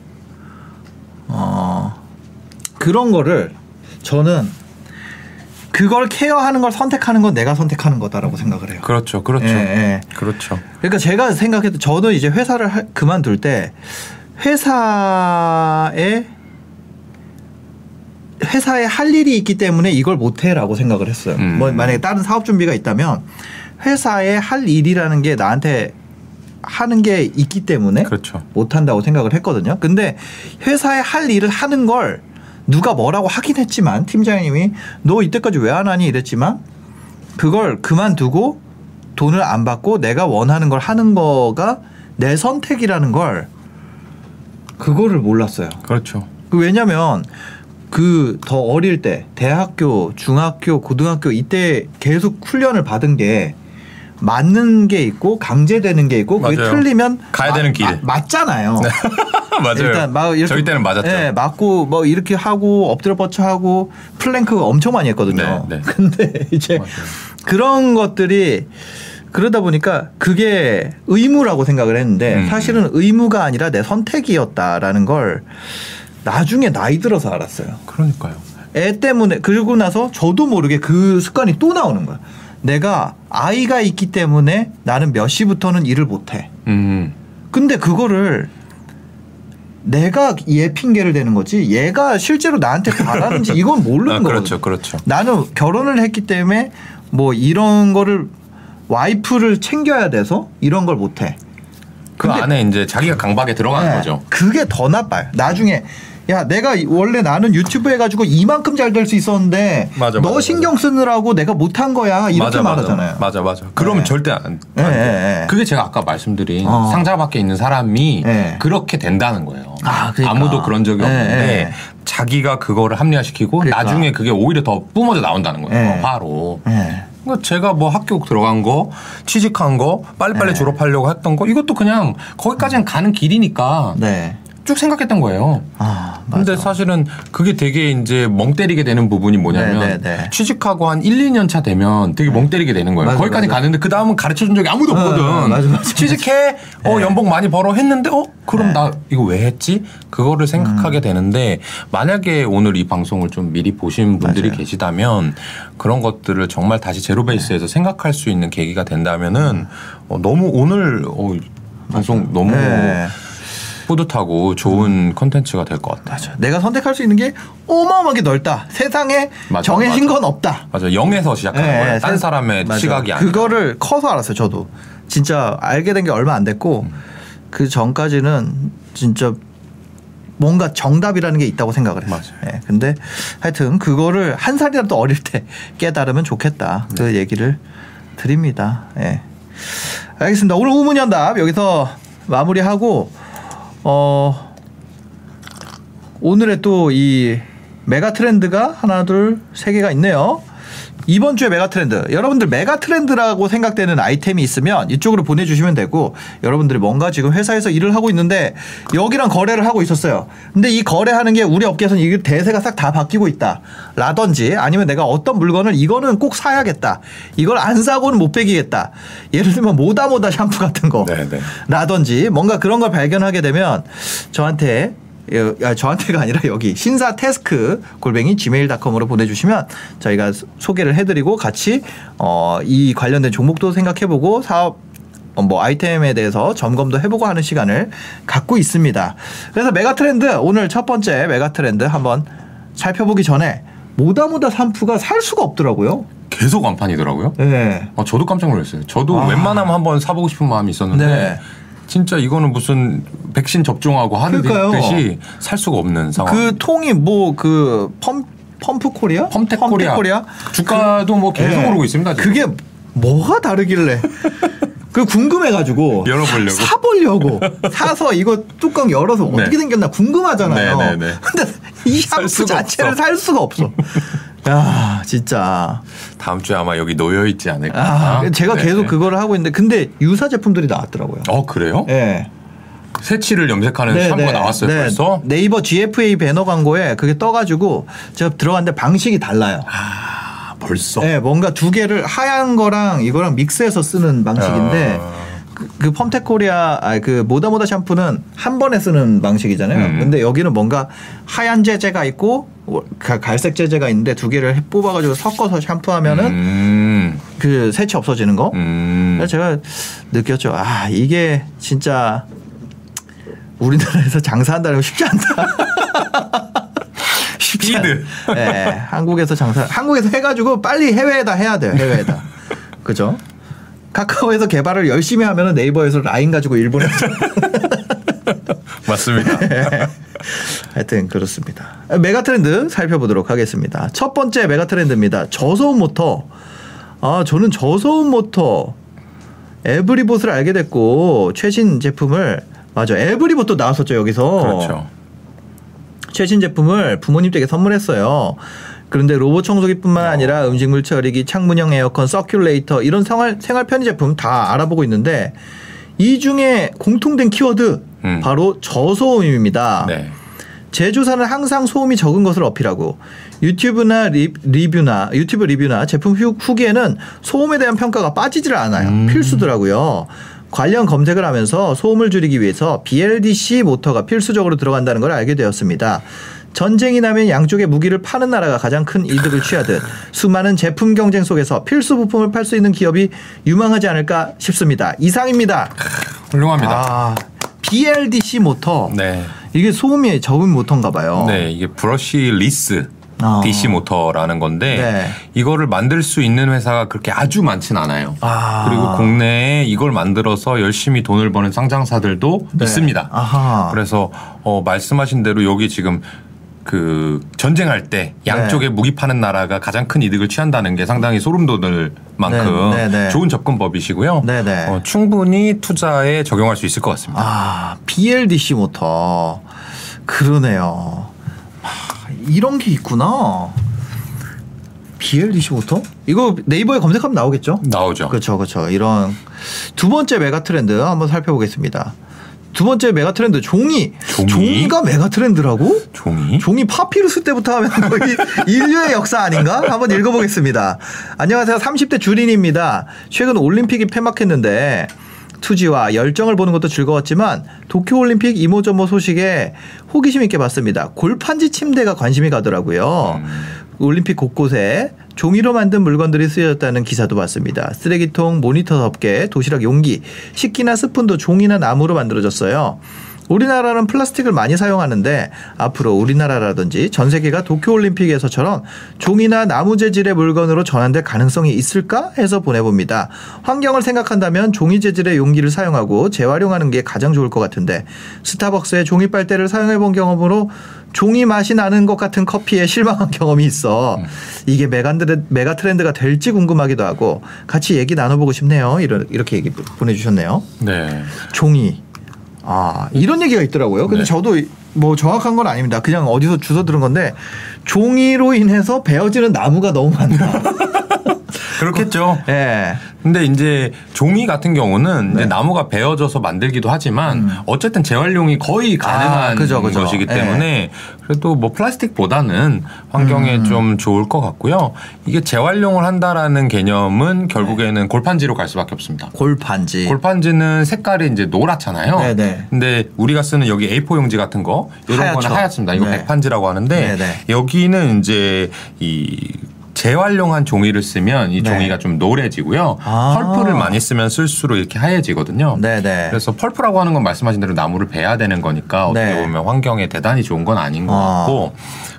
어 그런 거를 저는 그걸 케어하는 걸 선택하는 건 내가 선택하는 거다라고 생각을 해요. 그렇죠, 그렇죠, 예, 예. 그렇죠. 그러니까 제가 생각해도 저는 이제 회사를 할- 그만둘 때 회사에 회사에 할 일이 있기 때문에 이걸 못해라고 생각을 했어요. 음. 뭐 만약에 다른 사업 준비가 있다면 회사에 할 일이라는 게 나한테 하는 게 있기 때문에 그렇죠. 못한다고 생각을 했거든요. 근데 회사에 할 일을 하는 걸 누가 뭐라고 하긴 했지만 팀장님이 너 이때까지 왜 안 하니 이랬지만 그걸 그만두고 돈을 안 받고 내가 원하는 걸 하는 거가 내 선택이라는 걸 그거를 몰랐어요. 그렇죠. 그 왜냐면 그 더 어릴 때 대학교, 중학교, 고등학교 이때 계속 훈련을 받은 게 맞는 게 있고 강제되는 게 있고 그게 맞아요. 틀리면 가야 마- 되는 길. 마- 맞잖아요. 맞아요. 일단 막 이렇게 저희 때는 맞았죠. 예, 맞고 뭐 이렇게 하고 엎드려 뻗쳐 하고 플랭크 엄청 많이 했거든요. 네, 네. 근데 이제 맞아요. 그런 것들이 그러다 보니까 그게 의무라고 생각을 했는데 음. 사실은 의무가 아니라 내 선택이었다라는 걸 나중에 나이 들어서 알았어요. 그러니까요. 애 때문에 그러고 나서 저도 모르게 그 습관이 또 나오는 거야. 내가 아이가 있기 때문에 나는 몇 시부터는 일을 못 해. 음, 근데 그거를 내가 얘 핑계를 대는 거지 얘가 실제로 나한테 바라는지 이건 모르는 아, 거거든. 그렇죠, 그렇죠. 나는 결혼을 했기 때문에 뭐 이런 거를 와이프를 챙겨야 돼서 이런 걸 못 해. 그 안에 이제 자기가 강박에 들어가는 네, 거죠. 그게 더 나빠요. 나중에 야 내가 원래 나는 유튜브 해가지고 이만큼 잘 될 수 있었는데 맞아, 너 맞아, 신경 쓰느라고 내가 못한 거야 이렇게 말하잖아요. 맞아, 맞아. 그러면 네. 절대 안, 안 네, 돼. 네, 네. 그게 제가 아까 말씀드린 어. 상자 밖에 있는 사람이 네. 그렇게 된다는 거예요. 아, 그러니까. 무도 그런 적이 네, 없는데 네. 자기가 그거를 합리화시키고 그러니까. 나중에 그게 오히려 더 뿜어져 나온다는 거예요. 네. 화로. 네. 그러니까 제가 뭐 학교 들어간 거, 취직한 거, 빨리빨리 네. 졸업하려고 했던 거 이것도 그냥 거기까지는 가는 길이니까 네. 쭉 생각했던 거예요. 아, 맞아. 근데 사실은 그게 되게 이제 멍 때리게 되는 부분이 뭐냐면 네, 네, 네. 취직하고 한 1, 2년 차 되면 되게 멍 때리게 되는 거예요. 맞아, 거기까지 맞아. 가는데 그 다음은 가르쳐 준 적이 아무도 어, 없거든. 어, 맞아, 맞아, 취직해, 어 네. 연봉 많이 벌어 했는데 어 그럼 네. 나 이거 왜 했지? 그거를 음. 생각하게 되는데 만약에 오늘 이 방송을 좀 미리 보신 분들이 맞아요. 계시다면 그런 것들을 정말 다시 제로 베이스에서 생각할 수 있는 계기가 된다면은 어, 너무 오늘 어, 방송 너무 네. 뿌듯하고 좋은 컨텐츠가 될 것 같아요. 맞아. 내가 선택할 수 있는 게 어마어마하게 넓다. 세상에 맞아, 정해진 맞아. 건 없다. 맞아. 0에서 시작하는 네, 거예요. 딴 세- 사람의 맞아. 시각이 아니라. 그거를 커서 알았어요. 저도 진짜 알게 된 게 얼마 안 됐고 그 전까지는 진짜 뭔가 정답이라는 게 있다고 생각을 했어요. 맞아요. 예, 근데 하여튼 그거를 한 살이라도 어릴 때 깨달으면 좋겠다. 그 네. 얘기를 드립니다. 예. 알겠습니다. 오늘 우문연답 여기서 마무리하고 어 오늘의 또 이 메가 트렌드가 하나 둘 세 개가 있네요. 이번 주에 메가 트렌드. 여러분들 메가 트렌드라고 생각되는 아이템이 있으면 이쪽으로 보내주시면 되고 여러분들이 뭔가 지금 회사에서 일을 하고 있는데 여기랑 거래를 하고 있었어요. 근데 이 거래하는 게 우리 업계에서는 이게 대세가 싹 다 바뀌고 있다. 라든지 아니면 내가 어떤 물건을 이거는 꼭 사야겠다. 이걸 안 사고는 못 빼기겠다. 예를 들면 모다모다 샴푸 같은 거. 네, 네. 라든지 뭔가 그런 걸 발견하게 되면 저한테 저한테가 아니라 여기 신사 테스크 골뱅이 gmail.com으로 보내주시면 저희가 소- 소개를 해드리고 같이 어, 이 관련된 종목도 생각해보고 사업 어, 뭐 아이템에 대해서 점검도 해보고 하는 시간을 갖고 있습니다. 그래서 메가 트렌드 오늘 첫 번째 메가 트렌드 한번 살펴보기 전에 모다모다 샴푸가 살 수가 없더라고요. 계속 완판이더라고요. 네. 아, 저도 깜짝 놀랐어요. 저도 아. 웬만하면 한번 사보고 싶은 마음이 있었는데 네. 진짜 이거는 무슨 백신 접종하고 그러니까요. 하듯이 살 수가 없는 상황. 그 통이 뭐 그 펌프 코리아? 펌텍 코리아. 주가도 뭐 계속 예. 오르고 있습니다. 지금. 그게 뭐가 다르길래? 그 궁금해가지고 열어보려고. 사보려고 사서 이거 뚜껑 열어서 네. 어떻게 생겼나 궁금하잖아요. 네, 네, 네. 근데 이살 샴푸 자체를. 살 수가 없어. 야 진짜. 다음 주에 아마 여기 놓여 있지 않을까. 아, 제가 네. 계속 그거를 하고 있는데 근데 유사 제품들이 나왔더라고요. 어 그래요? 예. 새치를 염색하는 네, 샴푸가 네. 나왔어요 네. 벌써. 네이버 GFA 배너 광고에 그게 떠가지고 제가 들어갔는데 방식이 달라요. 아 벌써. 네, 뭔가 두 개를 하얀 거랑 이거랑 믹스해서 쓰는 방식인데 아. 그, 그 펌텍 코리아 아 그 모다모다 샴푸는 한 번에 쓰는 방식이잖아요. 음. 근데 여기는 뭔가 하얀 재재가 있고 갈색 재재가 있는데 두 개를 뽑아가지고 섞어서 샴푸하면은 음. 그 색이 없어지는 거. 음. 그래서 제가 느꼈죠. 아 이게 진짜 우리나라에서 장사한다는 거 쉽지 않다. 쉽지 않-. 네, 한국에서 장사, 한국에서 해가지고 빨리 해외에다 해야 돼요. 해외에다. 그죠? 카카오에서 개발을 열심히 하면 네이버에서 라인 가지고 일본에 맞습니다. 하여튼 그렇습니다. 메가 트렌드 살펴보도록 하겠습니다. 첫 번째 메가 트렌드입니다. 저소음 모터. 아, 저는 저소음 모터 에브리봇을 알게 됐고 최신 제품을 맞아. 에브리봇도 나왔었죠, 여기서. 그렇죠. 최신 제품을 부모님 댁에 선물했어요. 그런데 로봇 청소기뿐만 아니라 음식물 처리기, 창문형 에어컨, 서큘레이터 이런 생활 생활 편의 제품 다 알아보고 있는데 이 중에 공통된 키워드 음. 바로 저소음입니다. 네. 제조사는 항상 소음이 적은 것을 어필하고 유튜브나 리, 리뷰나 유튜브 리뷰나 제품 후, 후기에는 소음에 대한 평가가 빠지질 않아요. 음. 필수더라고요. 관련 검색을 하면서 소음을 줄이기 위해서 BLDC 모터가 필수적으로 들어간다는 걸 알게 되었습니다. 전쟁이 나면 양쪽의 무기를 파는 나라가 가장 큰 이득을 취하듯 수많은 제품 경쟁 속에서 필수 부품을 팔 수 있는 기업이 유망하지 않을까 싶습니다. 이상입니다. 훌륭합니다. 아, BLDC 모터. 네. 이게 소음이 적은 모터인가 봐요. 네, 이게 brushless 어. DC 모터라는 건데 네. 이거를 만들 수 있는 회사가 그렇게 아주 많진 않아요. 아. 그리고 국내에 이걸 만들어서 열심히 돈을 버는 상장사들도 네. 있습니다. 아하. 그래서 어, 말씀하신 대로 여기 지금 그 전쟁할 때 양쪽에 무기 파는 나라가 가장 큰 이득을 취한다는 게 상당히 소름 돋을 만큼 네, 네, 네. 좋은 접근법이시고요. 네, 네. 어, 충분히 투자에 적용할 수 있을 것 같습니다. 아, BLDC 모터. 그러네요. 하, 이런 게 있구나. BLDC 모터? 이거 네이버에 검색하면 나오겠죠? 나오죠. 그렇죠, 그렇죠. 이런 두 번째 메가 트렌드 한번 살펴보겠습니다. 두 번째 메가 트렌드 종이. 종이? 가 메가 트렌드라고? 종이? 종이 파피루스 때부터 하면 거의 인류의 역사 아닌가? 한번 읽어보겠습니다. 안녕하세요. 30대 주린입니다. 최근 올림픽이 폐막했는데 투지와 열정을 보는 것도 즐거웠지만 도쿄올림픽 이모저모 소식에 호기심 있게 봤습니다. 골판지 침대가 관심이 가더라고요. 올림픽 곳곳에 종이로 만든 물건들이 쓰여졌다는 기사도 봤습니다. 쓰레기통, 모니터 덮개, 도시락 용기, 식기나 스푼도 종이나 나무로 만들어졌어요. 우리나라는 플라스틱을 많이 사용하는데 앞으로 우리나라라든지 전 세계가 도쿄올림픽에서처럼 종이나 나무 재질의 물건으로 전환될 가능성이 있을까 해서 보내봅니다. 환경을 생각한다면 종이 재질의 용기를 사용하고 재활용하는 게 가장 좋을 것 같은데 스타벅스의 종이 빨대를 사용해 본 경험으로 종이 맛이 나는 것 같은 커피에 실망한 경험이 있어 이게 메간드레, 메가 트렌드가 될지 궁금하기도 하고 같이 얘기 나눠보고 싶네요. 이런 이렇게 얘기 보내주셨네요. 네. 종이. 아, 이런 얘기가 있더라고요. 근데 네. 저도 뭐 정확한 건 아닙니다. 그냥 어디서 주워 들은 건데 종이로 인해서 베어지는 나무가 너무 많다. 그렇겠죠. 예. 근데 이제 종이 같은 경우는 네. 이제 나무가 베어져서 만들기도 하지만 어쨌든 재활용이 거의 가능한 아, 그죠, 그죠. 것이기 예. 때문에 그래도 뭐 플라스틱보다는 환경에 음. 좀 좋을 것 같고요. 이게 재활용을 한다라는 개념은 결국에는 네. 골판지로 갈 수밖에 없습니다. 골판지. 골판지는 색깔이 이제 노랗잖아요. 네네. 근데 우리가 쓰는 여기 A4 용지 같은 거 이런 하얗죠. 거는 하얗습니다. 이거 네. 백판지라고 하는데 네네. 여기는 이제 이 재활용한 종이를 쓰면 이 네. 종이가 좀 노래지고요. 아. 펄프를 많이 쓰면 쓸수록 이렇게 하얘지거든요. 네네. 그래서 펄프라고 하는 건 말씀하신 대로 나무를 베야 되는 거니까 어떻게 네. 보면 환경에 대단히 좋은 건 아닌 것 아. 같고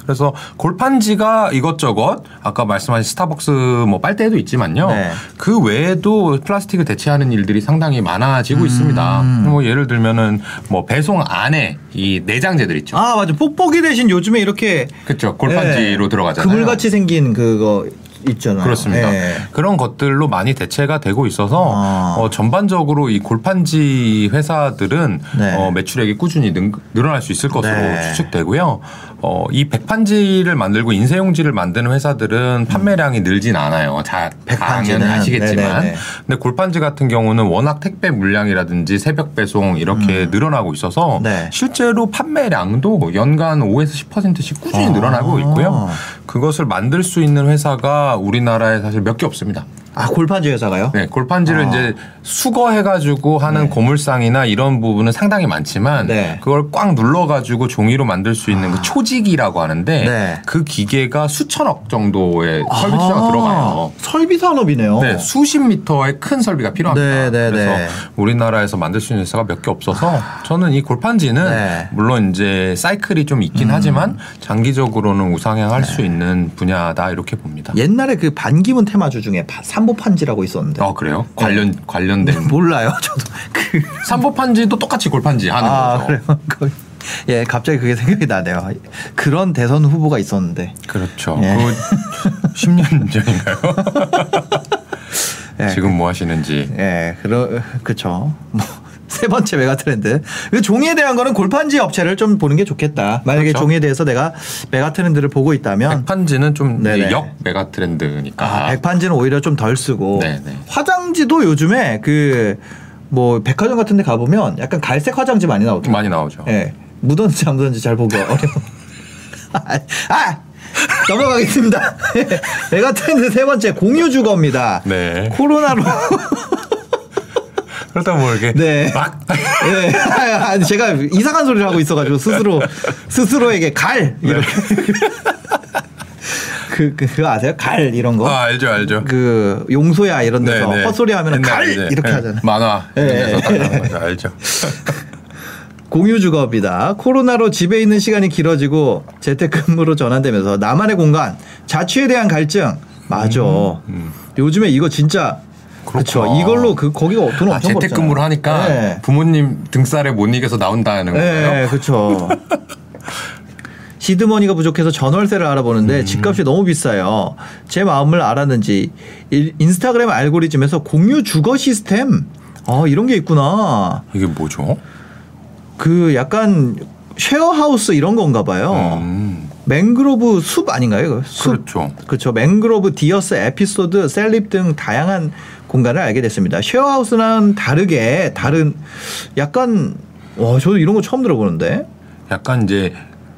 그래서 골판지가 이것저것 아까 말씀하신 스타벅스 뭐 빨대도 있지만요. 네. 그 외에도 플라스틱을 대체하는 일들이 상당히 많아지고 음. 있습니다. 뭐 예를 들면은 뭐 배송 안에 이 내장재들 있죠. 아, 맞아. 뽁뽁이 대신 요즘에 이렇게 그렇죠. 골판지로 예. 들어가잖아요. 그물같이 생긴 그거 있잖아요. 그렇습니다. 예. 그런 것들로 많이 대체가 되고 있어서 아. 어, 전반적으로 이 골판지 회사들은 네. 어, 매출액이 꾸준히 능, 늘어날 수 있을 것으로 네. 추측되고요. 어, 이 백판지를 만들고 인쇄용지를 만드는 회사들은 판매량이 늘진 않아요. 다 백판지는. 아시겠지만. 네네네. 근데 골판지 같은 경우는 워낙 택배 물량이라든지 새벽 배송 이렇게 늘어나고 있어서 음. 네. 실제로 판매량도 연간 5에서 10%씩 꾸준히 아. 늘어나고 있고요. 그것을 만들 수 있는 회사가 우리나라에 사실 몇 개 없습니다. 아, 골판지 회사가요? 네, 골판지를 아. 이제 수거해가지고 하는 네. 고물상이나 이런 부분은 상당히 많지만 네. 그걸 꽉 눌러가지고 종이로 만들 수 있는 그 초직이라고 하는데 네. 그 기계가 수천억 정도의 설비 투자가 아, 들어가요. 설비 산업이네요. 네, 수십 미터의 큰 설비가 필요합니다. 네, 네, 그래서 네. 우리나라에서 만들 수 있는 회사가 몇 개 없어서 저는 이 골판지는 네. 물론 이제 사이클이 좀 있긴 하지만 장기적으로는 우상향할 수 있는 분야다 이렇게 봅니다. 옛날에 그 반기문 테마주 중에 파- 삼보판지라고 있었는데. 아 그래요? 관련 관련된 몰라요. 저도 그 삼보판지도 똑같이 골판지 하는 아, 거죠. 그래요. 그- 예, 갑자기 그게 생각이 나네요. 그런 대선 후보가 있었는데. 그렇죠. 예. 그 10년 전인가요? 예, 지금 뭐 하시는지. 예, 그러 그쵸. 뭐. 세 번째 메가 트렌드. 그 종이에 대한 거는 골판지 업체를 좀 보는 게 좋겠다. 만약에 그렇죠. 종이에 대해서 내가 메가 트렌드를 보고 있다면 백판지는 좀. 역 메가 트렌드니까. 아, 백판지는 오히려 좀 덜 쓰고 네네. 화장지도 요즘에 그 뭐 백화점 같은 데 가보면 약간 갈색 화장지 많이 나오더라고요. 많이 나오죠. 예. 묻었는지 안 묻었는지 잘 보기 어려워. 아, 아! 넘어가겠습니다. 메가 트렌드 세 번째 공유 주거입니다. 네. 코로나로 그러다 뭐 이렇게 네. 막 네. 아니, 제가 이상한 소리를 하고 있어가지고 스스로 스스로에게 갈 이렇게 그, 그 그거 아세요? 갈 이런 거. 아, 알죠, 알죠. 그 용소야 이런 데서 네, 네. 헛소리 하면 갈 이제, 이렇게 네, 하잖아요. 만화 네. 데서. 알죠. 공유 주거입니다. 코로나로 집에 있는 시간이 길어지고 재택근무로 전환되면서 나만의 공간, 자취에 대한 갈증. 맞아. 요즘에 이거 진짜 그렇죠. 이걸로 그 거기가 돈 아, 엄청. 재택근무를 하니까 네. 부모님 등쌀에 못 이겨서 나온다는 거예요. 네, 그렇죠. seed money가 부족해서 전월세를 알아보는데 음. 집값이 너무 비싸요. 제 마음을 알았는지 일- 인스타그램 알고리즘에서 공유 주거 시스템 아 이런 게 있구나. 이게 뭐죠? 그 약간 쉐어하우스 이런 건가 봐요. 음, 맹그로브 숲 아닌가요? 이거? 숲. 그렇죠. 그렇죠. 맹그로브 디어스 에피소드 셀립 등 다양한 공간을 알게 됐습니다. 쉐어하우스는 다르게 다른 약간 와, 저도 이런 거 처음 들어보는데. 약간 이제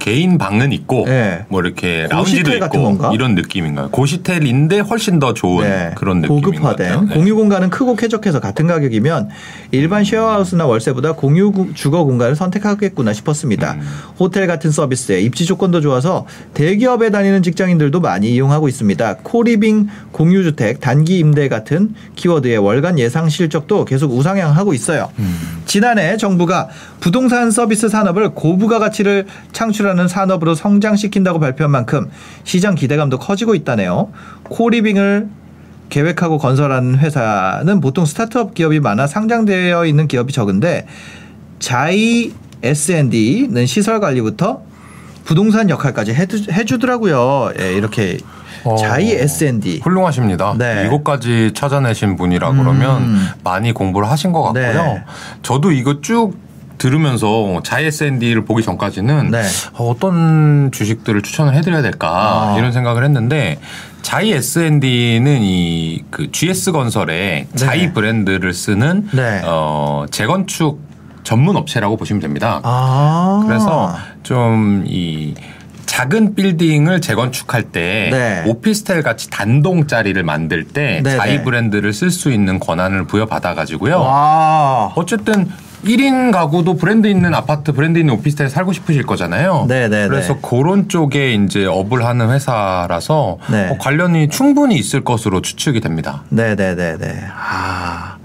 개인 방은 있고 네. 뭐 이렇게 라운지도 같은 있고 건가? 이런 느낌인가요? 고시텔인데 훨씬 더 좋은 네, 그런 느낌인 것 고급화된. 네. 공유 공간은 크고 쾌적해서 같은 가격이면 일반 쉐어하우스나 월세보다 공유 구- 주거 공간을 선택하겠구나 싶었습니다. 음. 호텔 같은 서비스에 입지 조건도 좋아서 대기업에 다니는 직장인들도 많이 이용하고 있습니다. co-living 공유주택 단기 임대 같은 키워드의 월간 예상 실적도 계속 우상향하고 있어요. 음. 지난해 정부가 부동산 서비스 산업을 고부가 가치를 창출하는 산업으로 성장시킨다고 발표한 만큼 시장 기대감도 커지고 있다네요. 코리빙을 계획하고 건설하는 회사는 보통 스타트업 기업이 많아 상장되어 있는 기업이 적은데 자이 S&D는 시설 관리부터 부동산 역할까지 해주, 해주더라고요. 예, 이렇게 어, 자이 S&D. 훌륭하십니다. 네. 이것까지 찾아내신 분이라 그러면 음. 많이 공부를 하신 것 같고요. 네. 저도 이거 쭉 들으면서 자이 S&D를 보기 전까지는 네. 어, 어떤 주식들을 추천을 해드려야 될까 아. 이런 생각을 했는데 자이 S&D는 이 그 GS 건설의 자이 브랜드를 쓰는 네. 어, 재건축 전문 업체라고 보시면 됩니다. 아. 그래서 좀이 작은 빌딩을 재건축할 때 네. 오피스텔 같이 단동짜리를 만들 때 네, 자이 네. 브랜드를 쓸 수 있는 권한을 부여받아 가지고요. 와. 어쨌든 1인 가구도 브랜드 있는 아파트, 브랜드 있는 오피스텔에 살고 싶으실 거잖아요. 네, 네, 그래서 네. 그런 쪽에 이제 업을 하는 회사라서 네. 어, 관련이 충분히 있을 것으로 추측이 됩니다. 네네네네. 아.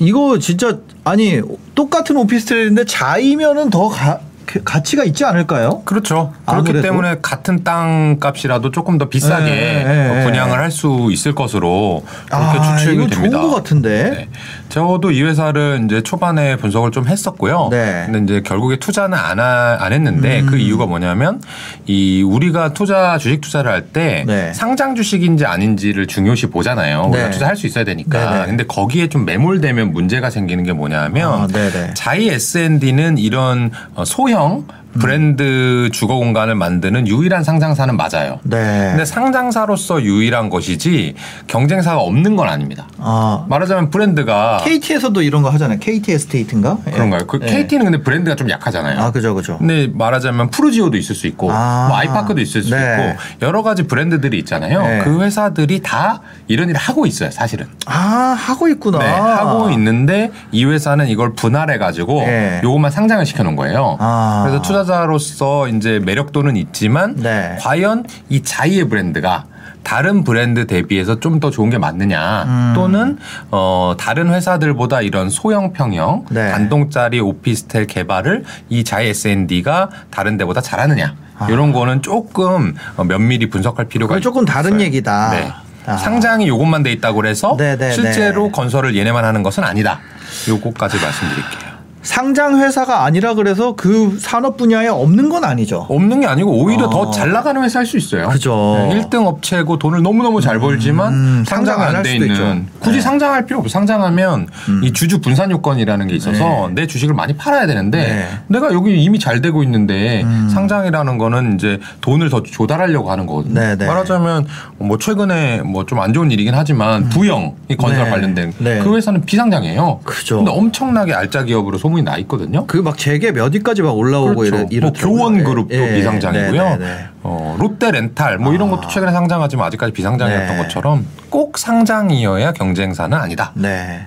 이거 진짜 아니 똑같은 오피스텔인데 자이면은 더 가, 그 가치가 있지 않을까요? 그렇죠. 그렇기 아무래도. 때문에 같은 땅 값이라도 조금 더 비싸게 네, 네, 네. 분양을 할 수 있을 것으로 그렇게 아, 추측이 됩니다. 좋은 것 같은데. 네. 저도 이 회사를 이제 초반에 분석을 좀 했었고요. 네. 근데 이제 결국에 투자는 안, 하- 안 했는데 음. 그 이유가 뭐냐면 이 우리가 투자 주식 투자를 할때 네. 상장 주식인지 아닌지를 중요시 보잖아요. 우리가 네. 투자할 수 있어야 되니까. 네, 네. 근데 거기에 좀 매몰되면 문제가 생기는 게 뭐냐면 아, 네네. 자이 S&D는 이런 어, 소형 wrong, 브랜드 주거 공간을 만드는 유일한 상장사는 맞아요. 네. 근데 상장사로서 유일한 것이지 경쟁사가 없는 건 아닙니다. 아. 말하자면 브랜드가 KT에서도 이런 거 하잖아요. KT 에스테이트인가? 예. 그런가요? 그 네. KT는 근데 브랜드가 좀 약하잖아요. 아, 그죠, 그죠. 근데 말하자면 푸르지오도 있을 수 있고 아. 뭐 아이파크도 있을 수 네. 있고 여러 가지 브랜드들이 있잖아요. 네. 그 회사들이 다 이런 일을 하고 있어요, 사실은. 아, 하고 있구나. 네, 하고 있는데 이 회사는 이걸 분할해 가지고 네. 요것만 상장을 시켜 놓은 거예요. 아. 그래서 투자 자로서 이제 매력도는 있지만 네. 과연 이 자이의 브랜드가 다른 브랜드 대비해서 좀 더 좋은 게 맞느냐 음. 또는 어 다른 회사들보다 이런 소형 평형 네. 단동짜리 오피스텔 개발을 이 자이 S&D가 다른 데보다 잘하느냐 아. 이런 거는 조금 어, 면밀히 분석할 필요가 조금 다른 있어요. 얘기다. 네. 아. 상장이 요것만 돼 있다고 그래서 네, 네, 실제로 네. 건설을 얘네만 하는 것은 아니다. 요거까지 말씀드릴게요. 상장 회사가 아니라 그래서 그 산업 분야에 없는 건 아니죠. 없는 게 아니고 오히려 어. 더잘 나가는 회사일 수 있어요. 그죠. 네, 1등 업체고 돈을 너무너무 잘 벌지만 음, 상장 상장 안할 안돼 수도 있는 있죠. 굳이 네. 상장할 필요 없어. 상장하면 이 주주 분산 요건이라는 게 있어서 내 주식을 많이 팔아야 되는데 네. 내가 여기 이미 잘 되고 있는데 음. 상장이라는 거는 이제 돈을 더 조달하려고 하는 거거든요. 네, 네. 말하자면 뭐 최근에 뭐 좀 안 좋은 일이긴 하지만 부영 이 건설 네. 관련된 네. 그 회사는 비상장이에요. 그죠. 근데 엄청나게 알짜 기업으로 소문 이나 있거든요. 그 막 재계 몇 위까지 막 올라오고 그렇죠. 이러, 뭐 이렇더라고요. 교원 그룹도 예, 비상장이고요. 네, 네, 네. 어, 롯데 렌탈 뭐 이런 아. 것도 최근에 상장하지만 아직까지 비상장이었던 네. 것처럼 꼭 상장이어야 경쟁사는 아니다. 네.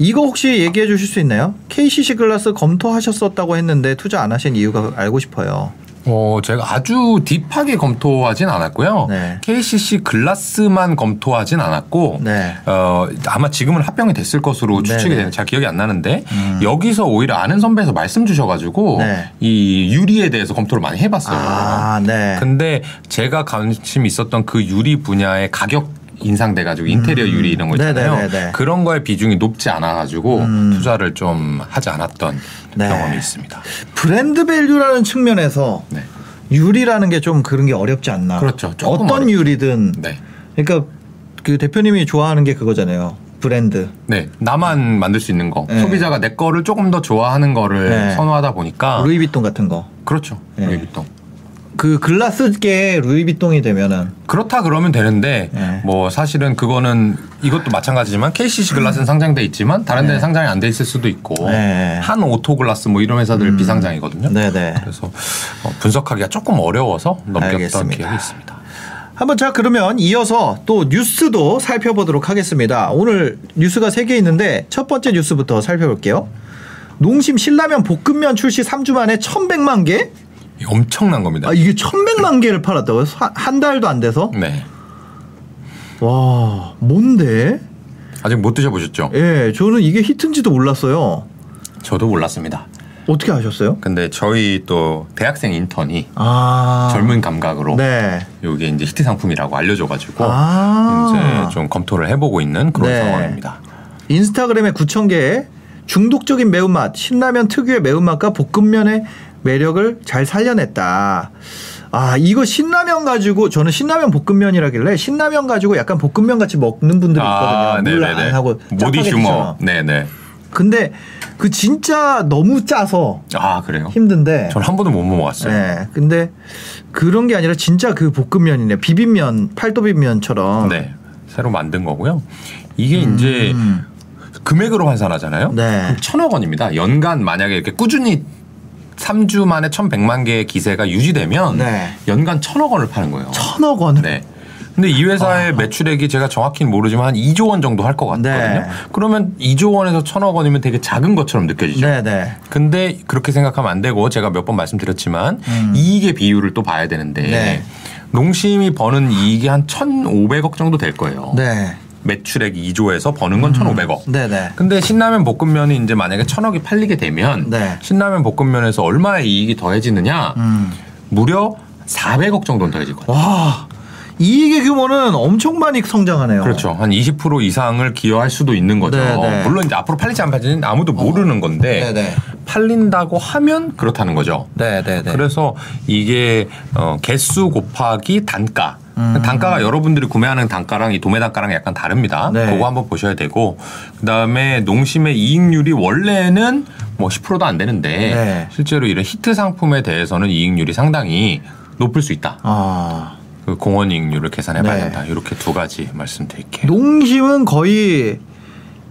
이거 혹시 얘기해 주실 수 있나요? KCC 글라스 검토하셨었다고 했는데 투자 안 하신 이유가 알고 싶어요. 어, 제가 아주 딥하게 검토하진 않았고요. 네. KCC 글라스만 검토하진 않았고, 네. 어, 아마 지금은 합병이 됐을 것으로 추측이 네네. 되는 잘 기억이 안 나는데, 음. 여기서 오히려 아는 선배에서 말씀 주셔가지고, 네. 이 유리에 대해서 검토를 많이 해봤어요. 아, 네. 근데 제가 관심 있었던 그 유리 분야의 가격 인상돼 가지고 인테리어 유리 이런 거 있잖아요. 음. 네네네네. 그런 거의 비중이 높지 않아 가지고 음. 투자를 좀 하지 않았던 네. 경험이 있습니다. 브랜드 value라는 측면에서 네. 유리라는 게 좀 그런 게 어렵지 않나. 그렇죠. 어떤 어렵죠. 유리든. 네. 그러니까 그 대표님이 좋아하는 게 그거잖아요. 브랜드. 네. 나만 만들 수 있는 거. 네. 소비자가 내 거를 조금 더 좋아하는 거를 네. 선호하다 보니까 루이비통 같은 거. 그렇죠. 네. 루이비통. 그 글라스계 루이비통이 되면은 그렇다 그러면 되는데 네. 뭐 사실은 그거는 이것도 마찬가지지만 KCC 글라스는 상장돼 있지만 다른 데는 상장이 안 돼 있을 수도 있고 네. 한 오토 글라스 뭐 이런 회사들 비상장이거든요. 네네. 그래서 어, 분석하기가 조금 어려워서 넘겼던 알겠습니다. 기억이 있습니다. 한번 자 그러면 이어서 또 뉴스도 살펴보도록 하겠습니다. 오늘 뉴스가 세 개 있는데 첫 번째 뉴스부터 살펴볼게요. 농심 신라면 볶음면 출시 3주 만에 1,100만 개? 엄청난 겁니다. 아 이게 1,100만 개를 팔았다고요? 한- 한 달도 안 돼서? 네. 와 뭔데? 아직 못 드셔보셨죠? 예, 저는 이게 히트인지도 몰랐어요. 저도 몰랐습니다. 어떻게 아셨어요? 근데 저희 또 대학생 인턴이 아 젊은 감각으로 네. 이게 이제 히트 상품이라고 알려줘가지고 아. 이제 좀 검토를 해보고 있는 그런 네. 상황입니다. 인스타그램에 9천 개의 중독적인 매운맛, 신라면 특유의 매운맛과 볶음면의 매력을 잘 살려냈다. 아, 이거 신라면 가지고 저는 신라면 볶음면이라길래 신라면 가지고 약간 볶음면 같이 먹는 분들이 있거든요. 물 안 하고 모디 휴머. 처럼. 네네. 근데 그 진짜 너무 짜서 아 그래요? 힘든데. 전 한 번도 못 먹어봤어요. 네. 근데 그런 게 아니라 진짜 그 볶음면이네. 비빔면, 팔도비빔면처럼. 네. 새로 만든 거고요. 이게 이제 음. 금액으로 환산하잖아요. 네. 천억 원입니다. 연간 만약에 이렇게 꾸준히 3주 만에 1,100만 개의 기세가 유지되면 네. 연간 천억 원을 파는 거예요. 천억 원을. 네. 근데 이 회사의 매출액이 제가 정확히는 모르지만 한 2조 원 정도 할 것 같거든요. 네. 그러면 2조 원에서 천억 원이면 되게 작은 것처럼 느껴지죠. 네, 네. 근데 그렇게 생각하면 안 되고 제가 몇 번 말씀드렸지만 이익의 비율을 또 봐야 되는데 음. 네. 농심이 버는 이익이 한 1,500억 정도 될 거예요. 네. 매출액 2조에서 버는 건 1,500억. 네, 네. 근데 신라면 볶음면이 이제 만약에 천억이 팔리게 되면 네. 신라면 볶음면에서 얼마의 이익이 더해지느냐? 음. 무려 400억 정도는 더해질 거예요. 와, 이익의 규모는 엄청 많이 성장하네요. 그렇죠. 한 20% 이상을 기여할 수도 있는 거죠. 네, 네. 물론 이제 앞으로 팔릴지 안 팔릴지는 아무도 모르는 건데 네, 네. 팔린다고 하면 그렇다는 거죠. 네, 네, 네. 그래서 이게 어, 개수 곱하기 단가. 음. 단가가 여러분들이 구매하는 단가랑 이 도매 단가랑 약간 다릅니다. 네. 그거 한번 보셔야 되고 그다음에 농심의 이익률이 원래는 뭐 10%도 안 되는데 네. 실제로 이런 히트 상품에 대해서는 이익률이 상당히 높을 수 있다. 아, 그 공원 이익률을 계산해 봐야 네. 된다. 이렇게 두 가지 말씀드릴게요. 농심은 거의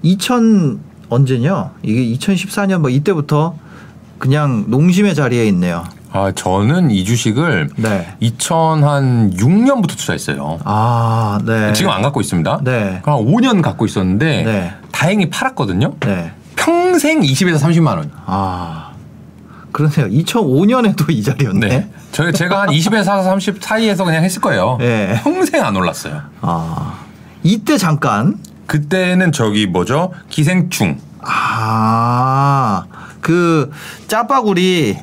2000 언제냐? 이게 2014년 뭐 이때부터 그냥 농심의 자리에 있네요. 아, 저는 이 주식을 네. 2006년부터 투자했어요. 아, 네. 지금 안 갖고 있습니다. 네. 한 5년 갖고 있었는데 네. 다행히 팔았거든요. 네. 평생 20에서 30만 원. 아, 그러네요. 2005년에도 이 자리였네. 네. 저 제가 한 20에서 30 사이에서 그냥 했을 거예요. 네. 평생 안 올랐어요. 아, 이때 잠깐 그때는 저기 뭐죠? 기생충. 아, 그 짜파구리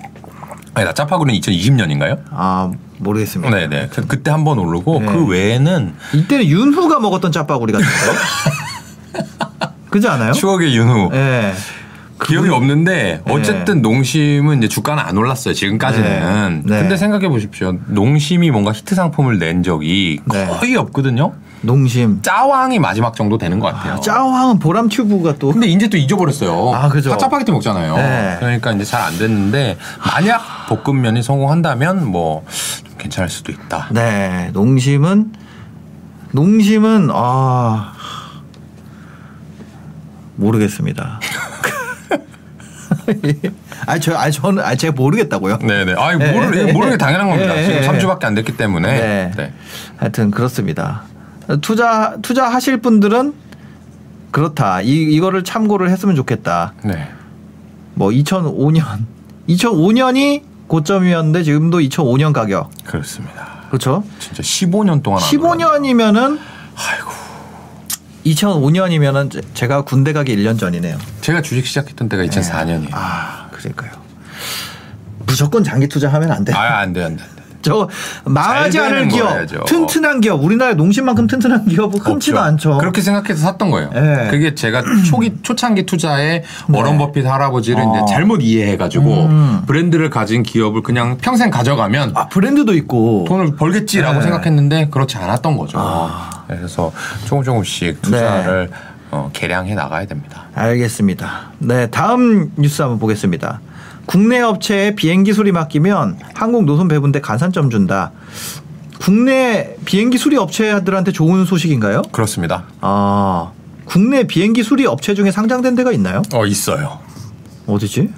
아니, 나 짜파구는 2020년인가요? 아 모르겠습니다. 네네. 그, 그때 한 번 오르고 네. 그 외에는 이때는 윤후가 먹었던 짜파구리 같은데. 그지 않아요? 추억의 윤후. 예. 기억이 그분- 없는데 어쨌든 농심은 이제 주가는 안 올랐어요 지금까지는. 네. 네. 근데 생각해 보십시오. 농심이 뭔가 히트 상품을 낸 적이 네. 거의 없거든요. 농심. 짜왕이 마지막 정도 되는 것 같아요. 아, 짜왕은 보람 튜브가 또 근데 이제 또 잊어버렸어요. 아, 그죠. 다 짜파게티 먹잖아요. 네. 그러니까 이제 잘 안 됐는데 만약 볶음면이 성공한다면 뭐좀 괜찮을 수도 있다. 네, 농심은 농심은 아 모르겠습니다. 아니 저 아니 저는 아니 제가 모르겠다고요. 네네. 아, 네, 모르, 네, 모르는 게 당연한 겁니다. 네, 지금 네. 3주밖에 안 됐기 때문에. 네. 네. 하여튼 그렇습니다. 투자 투자하실 분들은 그렇다. 이 이거를 참고를 했으면 좋겠다. 네. 뭐 2005년 2005년이 고점이었는데 지금도 2005년 가격. 그렇습니다. 그렇죠? 진짜 15년 동안. 안 올랐네. 15년이면은 아이고. 2005년이면은 제가 군대 가기 1년 전이네요. 제가 주식 시작했던 때가 2004년이에요. 아, 그러니까요. 무조건 장기 투자하면 안 돼. 아, 안 돼, 안 돼. 안 돼. 저 망하지 잘 않을 기업, 거야죠. 튼튼한 기업, 우리나라 농심만큼 튼튼한 기업은 흔치도 없죠. 않죠. 그렇게 생각해서 샀던 거예요. 네. 그게 제가 초기 초창기 투자에 네. 워런 버핏 할아버지를 어. 이제 잘못 이해해가지고 음. 브랜드를 가진 기업을 그냥 평생 가져가면 아 브랜드도 있고. 돈을 벌겠지라고 네. 생각했는데 그렇지 않았던 거죠. 아. 그래서 조금 조금씩 투자를 어, 개량해 나가야 됩니다. 알겠습니다. 네, 다음 뉴스 한번 보겠습니다. 국내 업체에 비행기 수리 맡기면 한국 노선 배분대 가산점 준다. 국내 비행기 수리 업체들한테 좋은 소식인가요? 그렇습니다. 아, 국내 비행기 수리 업체 중에 상장된 데가 있나요? 어 있어요. 어디지?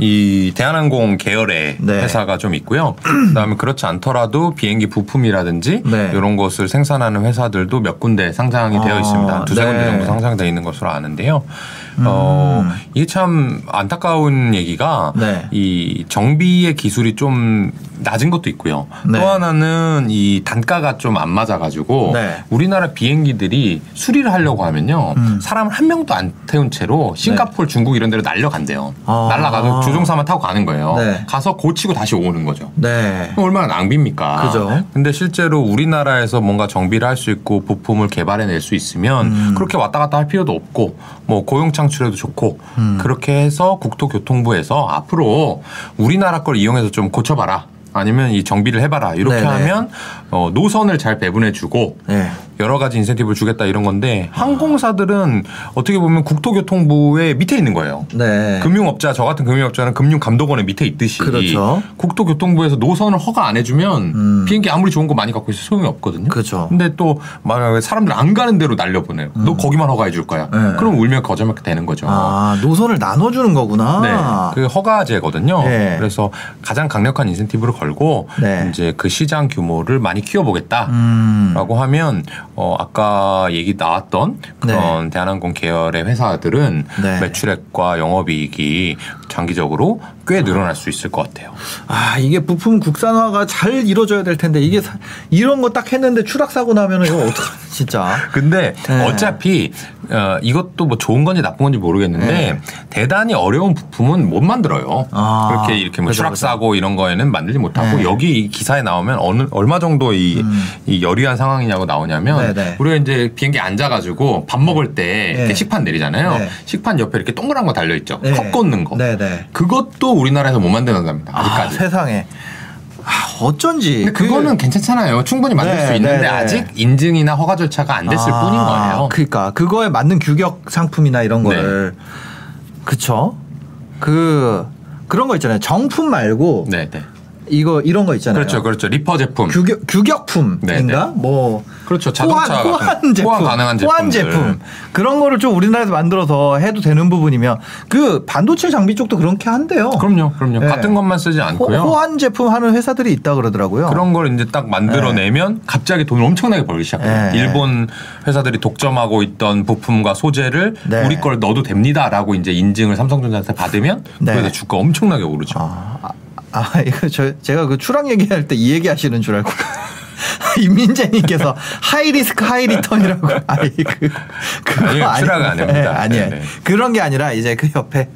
이 대한항공 계열의 네. 회사가 좀 있고요. 그다음에 그렇지 않더라도 비행기 부품이라든지 네. 이런 것을 생산하는 회사들도 몇 군데 상장이 아, 되어 있습니다. 두세 네. 군데 정도 상장되어 있는 것으로 아는데요. 어, 음. 이게 참 안타까운 얘기가 네. 이 정비의 기술이 좀 낮은 것도 있고요. 네. 또 하나는 이 단가가 좀 안 맞아가지고 네. 우리나라 비행기들이 수리를 하려고 하면요 음. 사람 한 명도 안 태운 채로 싱가포르, 중국 이런 데로 날려간대요. 아. 날라가서 조종사만 타고 가는 거예요. 네. 가서 고치고 다시 오는 거죠. 네. 얼마나 낭비입니까? 그죠. 근데 실제로 우리나라에서 뭔가 정비를 할 수 있고 부품을 개발해낼 수 있으면 음. 그렇게 왔다 갔다 할 필요도 없고 뭐 고용 창 출에도 좋고 음. 그렇게 해서 국토교통부에서 앞으로 우리나라 걸 이용해서 좀 고쳐봐라. 아니면 이 정비를 해봐라 이렇게 네네. 하면 어, 노선을 잘 배분해주고 네. 여러 가지 인센티브를 주겠다 이런 건데 항공사들은 어떻게 보면 국토교통부의 밑에 있는 거예요. 네. 금융업자 저 같은 금융업자는 금융감독원의 밑에 있듯이 그렇죠. 국토교통부에서 노선을 허가 안 해주면 음. 비행기 아무리 좋은 거 많이 갖고 있어 소용이 없거든요. 그죠. 근데 또 만약에 사람들 안 가는 대로 날려보내요. 너 거기만 허가해 줄 거야. 음. 네. 그럼 울면 거짓말 되는 거죠. 아, 노선을 나눠주는 거구나. 네, 그 허가제거든요. 네. 그래서 가장 강력한 인센티브를 걸고 네. 이제 그 시장 규모를 많이 키워보겠다. 음. 라고 하면 어 아까 얘기 나왔던 그런 대한항공 계열의 회사들은 네. 매출액과 영업이익이 장기적으로 꽤 늘어날 수 있을 것 같아요. 아 이게 부품 국산화가 잘 이루어져야 될 텐데 이게 사- 이런 거 딱 했는데 추락 사고 나면은 이거 어떡하지 진짜. 근데 네. 어차피 어, 이것도 뭐 좋은 건지 나쁜 건지 모르겠는데 네. 대단히 어려운 부품은 못 만들어요. 아, 그렇게 이렇게 뭐 그죠, 추락 그죠. 사고 이런 거에는 만들지 못하고 네. 여기 이 기사에 나오면 어느 얼마 정도 이, 음. 이 열의한 상황이냐고 나오냐면 네, 네. 우리가 이제 비행기 앉아가지고 밥 먹을 때 네. 식판 내리잖아요. 네. 식판 옆에 이렇게 동그란 거 달려 있죠. 네. 컵 꽂는 거. 네네. 그것도 우리나라에서 못 만드는답니다. 아 아직까지. 세상에. 아 어쩐지. 근데 그거는 괜찮잖아요. 충분히 만들 네, 수 있는데 네, 네. 아직 인증이나 허가 절차가 안 됐을 아, 뿐인 거예요. 그러니까 그거에 맞는 규격 상품이나 이런 네. 거를 그쵸? 그 그런 거 있잖아요. 정품 말고 네, 네. 이거 이런 거 있잖아요. 그렇죠, 그렇죠. 리퍼 제품. 규격 규격품인가? 네, 네. 뭐 그렇죠. 자동차 호환, 호환 제품, 호환 가능한 호환 제품들. 제품 그런 거를 좀 우리나라에서 만들어서 해도 되는 부분이면 그 반도체 장비 쪽도 그렇게 한대요. 그럼요, 그럼요. 네. 같은 것만 쓰지 호, 않고요. 호 환 제품 하는 회사들이 있다 그러더라고요. 그런 걸 이제 딱 만들어내면 갑자기 돈을 엄청나게 벌기 시작해요. 네. 일본 회사들이 독점하고 있던 부품과 소재를 네. 우리 걸 넣어도 됩니다라고 이제 인증을 삼성전자한테 받으면 네. 그래서 주가 엄청나게 오르죠. 아, 아, 아, 이거 저 제가 그 추락 얘기할 때 이 얘기 하시는 줄 알고. 임민재님께서 high risk high return이라고 아니 그 그거. 아니- 추락은 안 됩니다. 네, 아니에요 네, 네. 그런 게 아니라 이제 그 옆에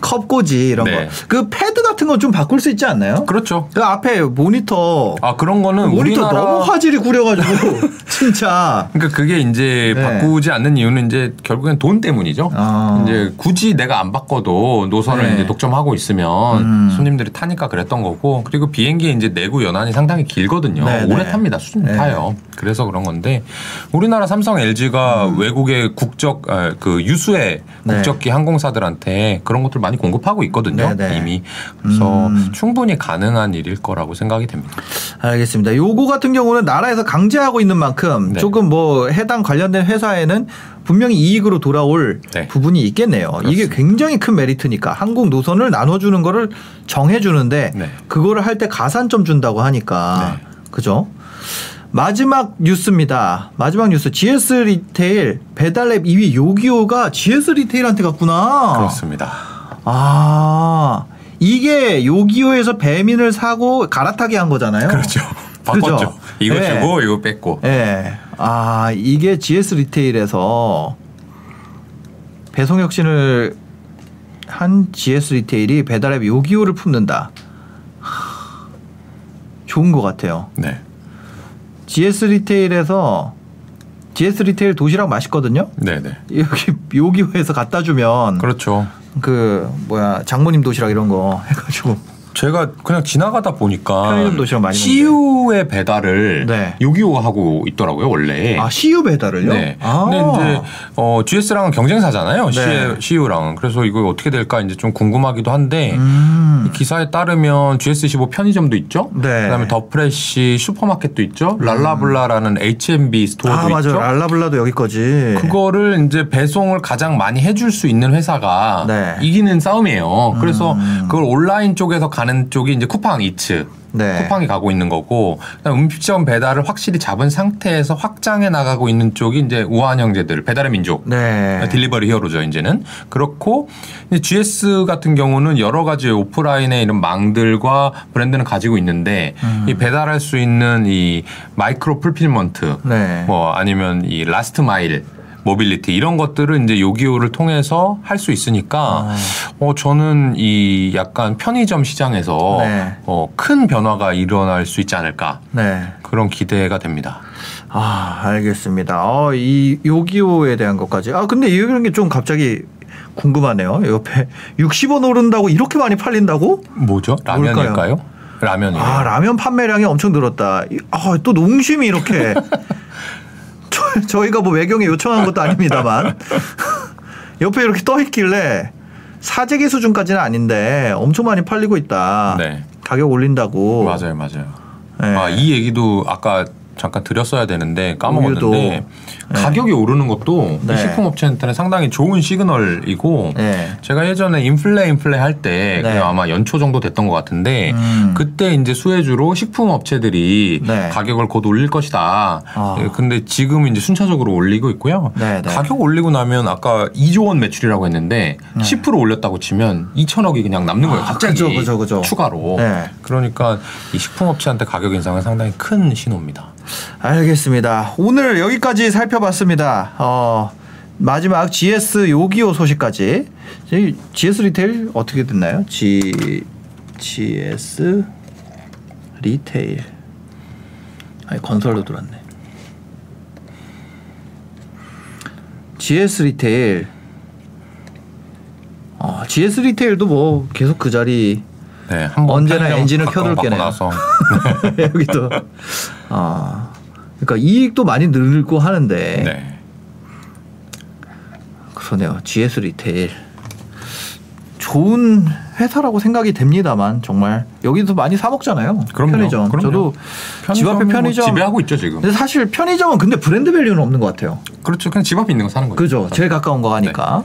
컵꽂이 이런 네. 거 그 패드 같은 건좀 바꿀 수 있지 않나요? 그렇죠. 그 앞에 모니터 아 그런 거는 모니터 우리나라 너무 화질이 구려가지고 진짜 그러니까 그게 이제 네. 바꾸지 않는 이유는 이제 결국엔 돈 때문이죠. 아. 이제 굳이 내가 안 바꿔도 노선을 네. 이제 독점하고 있으면 음. 손님들이 타니까 그랬던 거고 그리고 비행기 이제 내구 연한이 상당히 길거든요. 네, 오래 네. 탑니다. 수준 네. 타요. 그래서 그런 건데 우리나라 삼성, LG가 외국의 국적 아, 그 유수의 음. 네. 국적기 항공사들한테 그런 것들 많이 공급하고 있거든요. 네, 네. 이미 그래서 음. 충분히 가능한 일일 거라고 생각이 됩니다. 알겠습니다. 요거 같은 경우는 나라에서 강제하고 있는 만큼 네. 조금 뭐 해당 관련된 회사에는 분명히 이익으로 돌아올 네. 부분이 있겠네요. 이게 굉장히 큰 메리트니까 한국 노선을 나눠주는 거를 정해주는데 네. 그거를 할 때 가산점 준다고 하니까 네. 그죠? 마지막 뉴스입니다. 마지막 뉴스 GS 리테일 배달앱 2위 요기요가 GS 리테일한테 갔구나. 그렇습니다. 아 이게 요기요에서 배민을 사고 갈아타게 한 거잖아요. 그렇죠. 바꿨죠. 그죠? 이거 네. 주고 이거 뺐고. 예. 아, 이게 GS 리테일에서 배송 혁신을 한 GS 리테일이 배달앱 요기요를 품는다. 하, 좋은 것 같아요. 네. GS 리테일에서 GS 리테일 도시락 맛있거든요. 네네. 여기 요기요에서 갖다 주면 그렇죠. 그 뭐야 장모님 도시락 이런 거 해가지고 제가 그냥 지나가다 보니까 CU의 배달을 네. 요기요가 하고 있더라고요 원래. 아 CU 배달을요? 네. 아. 근데 이제 어, GS랑은 경쟁사잖아요. 네. CU랑. 그래서 이거 어떻게 될까 이제 좀 궁금하기도 한데 음. 이 기사에 따르면 GS25 편의점도 있죠. 네. 그다음에 더 프레시 슈퍼마켓도 있죠. 랄라블라라는 H&B 스토어도 아 맞아 있죠. 랄라블라도 여기 거지. 그거를 이제 배송을 가장 많이 해줄 수 있는 회사가 네. 이기는 싸움이에요. 그래서 그걸 온라인 쪽에서 가는 쪽이 이제 쿠팡 이츠. 네. 쿠팡이 가고 있는 거고 음식점 배달을 확실히 잡은 상태에서 확장해 나가고 있는 쪽이 이제 우한 형제들 배달의 민족 네. 딜리버리 히어로죠 이제는 그렇고 이제 GS 같은 경우는 여러 가지 오프라인의 이런 망들과 브랜드는 가지고 있는데 음. 이 배달할 수 있는 이 micro fulfillment 네. 뭐 아니면 이 last mile mobility 이런 것들을 이제 요기요를 통해서 할 수 있으니까 아. 어 저는 이 약간 편의점 시장에서 네. 어, 큰 변화가 일어날 수 있지 않을까 네. 그런 기대가 됩니다. 아 알겠습니다. 어, 이 요기요에 대한 것까지. 아 근데 이런 게 좀 갑자기 궁금하네요. 옆에 60원 오른다고 이렇게 많이 팔린다고? 뭐죠? 라면일까요? 뭘까요? 라면이에요. 아 라면 판매량이 엄청 늘었다. 이- 아, 또 농심이 이렇게 저, 저희가 뭐 외경에 요청한 것도 아닙니다만 옆에 이렇게 떠 있길래 사재기 수준까지는 아닌데 엄청 많이 팔리고 있다. 네. 가격 올린다고. 맞아요, 맞아요. 네. 아, 이 얘기도 아까 잠깐 드렸어야 되는데 까먹었는데 우유도. 가격이 오르는 것도 네. 이 식품업체한테는 상당히 좋은 시그널이고 네. 제가 예전에 인플레 인플레 할때 네. 아마 연초 정도 됐던 것 같은데 음. 그때 이제 수혜주로 식품업체들이 네. 가격을 곧 올릴 것이다. 아. 예, 근데 지금 이제 순차적으로 올리고 있고요. 네, 네. 가격 올리고 나면 아까 2조 원 매출이라고 했는데 10% 올렸다고 치면 2천억이 그냥 남는 거예요. 아, 갑자기 그죠, 그죠, 그죠. 추가로. 네. 그러니까 이 식품업체한테 가격 인상은 상당히 큰 신호입니다. 알겠습니다. 오늘 여기까지 살펴봤습니다. 어, 마지막 GS 요기요 소식까지. GS 리테일 어떻게 됐나요? G GS 리테일. 아니 건설로 들었네. GS 리테일. 어, GS 리테일도 뭐 계속 그 자리 네, 언제나 엔진을 켜둘게네요. 나서 여기도 아 그러니까 이익도 많이 늘고 하는데 네. 그러네요. GS 리테일 좋은 회사라고 생각이 됩니다만 정말 여기서 많이 사 먹잖아요. 그럼요. 편의점. 그럼요. 저도 집 앞에 뭐 편의점 지배하고 있죠 지금. 근데 사실 편의점은 근데 브랜드 value는 없는 것 같아요. 그렇죠. 그냥 집 앞에 있는 거 사는 거죠. 그죠? 제일 가까운 거 하니까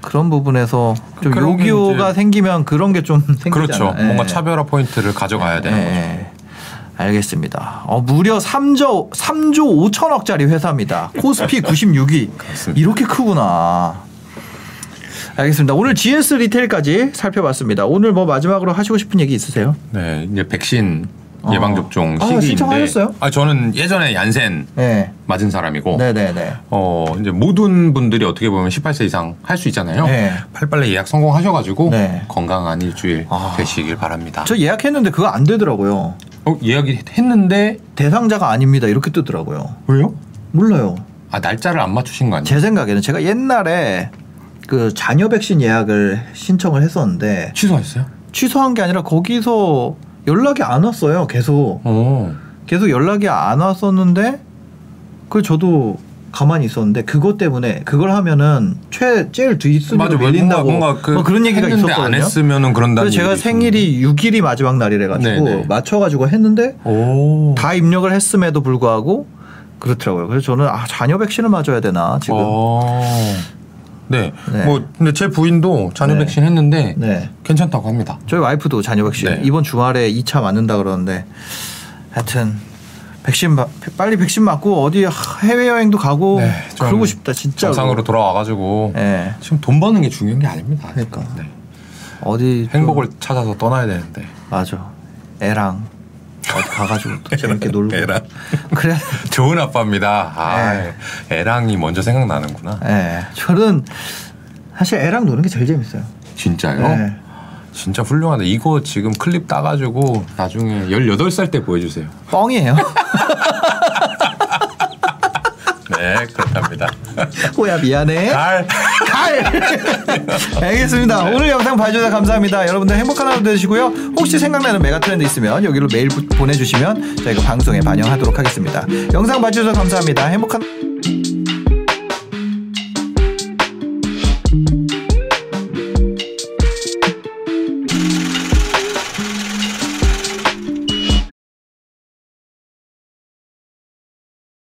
그런 부분에서 좀 요기요가 생기면 그런 게 좀 생기잖아요. 그렇죠. 예. 뭔가 차별화 포인트를 가져가야 되는 거죠. 네. 알겠습니다. 어, 무려 3조 3조 5천억짜리 회사입니다. 코스피 96위. 그렇습니다. 이렇게 크구나. 알겠습니다. 오늘 GS 리테일까지 살펴봤습니다. 오늘 뭐 마지막으로 하시고 싶은 얘기 있으세요? 네, 이제 백신 어. 예방 접종 아, 시기인데. 신청하셨어요? 아, 저는 예전에 얀센 네. 맞은 사람이고. 네네네. 어 이제 모든 분들이 어떻게 보면 18세 이상 할 수 있잖아요. 네. 빨리빨리 예약 성공하셔가지고 네. 건강한 일주일 아. 되시길 바랍니다. 저 예약했는데 그거 안 되더라고요. 어, 예약이 했는데 대상자가 아닙니다. 이렇게 뜨더라고요. 왜요? 몰라요. 아 날짜를 안 맞추신 거 아니에요? 제 생각에는 제가 옛날에 그 자녀 백신 예약을 신청을 했었는데 취소했어요? 취소한 게 아니라 거기서 연락이 안 왔어요. 계속 오. 계속 연락이 안 왔었는데 그 저도 가만히 있었는데 그것 때문에 그걸 하면은 최 제일 뒷순위로 맞아, 밀린다고 뭔가, 뭔가 그 뭐 그런 얘기가 있었거든요. 안 했으면은 그래서 제가 생일이 6일이 마지막 날이래 가지고 네네. 맞춰 가지고 했는데 오. 다 입력을 했음에도 불구하고 그렇더라고요. 그래서 저는 아 자녀 백신을 맞아야 되나 지금. 어. 네. 네. 뭐 근데 제 부인도 자녀 네. 백신 했는데 네. 괜찮다고 합니다. 저희 와이프도 자녀 백신 네. 이번 주말에 2차 맞는다 그러는데 하여튼 백신 마- 빨리 백신 맞고 어디 해외 여행도 가고 네, 좀 그러고 싶다 진짜로. 정상으로 돌아와가지고 예. 지금 돈 버는 게 중요한 게 아닙니다. 그러니까. 네. 어디 좀- 행복을 찾아서 떠나야 되는데. 맞아. 애랑 어디 가가지고 또 재밌게 놀고. 애랑. 그래. 좋은 아빠입니다. 아, 네. 애랑이 먼저 생각나는구나. 예. 저는 사실 애랑 노는 게 제일 재밌어요. 진짜요? 예. 진짜 훌륭하다. 이거 지금 클립 따가지고 나중에 18살 때 보여주세요. 뻥이에요. 네. 네, 그렇답니다. 호야 미안해. 갈. 갈. 알겠습니다. 오늘 영상 봐주셔서 감사합니다. 여러분들 행복한 하루 되시고요. 혹시 생각나는 메가 트렌드 있으면 여기로 메일 부- 보내주시면 저희가 방송에 반영하도록 하겠습니다. 영상 봐주셔서 감사합니다. 행복한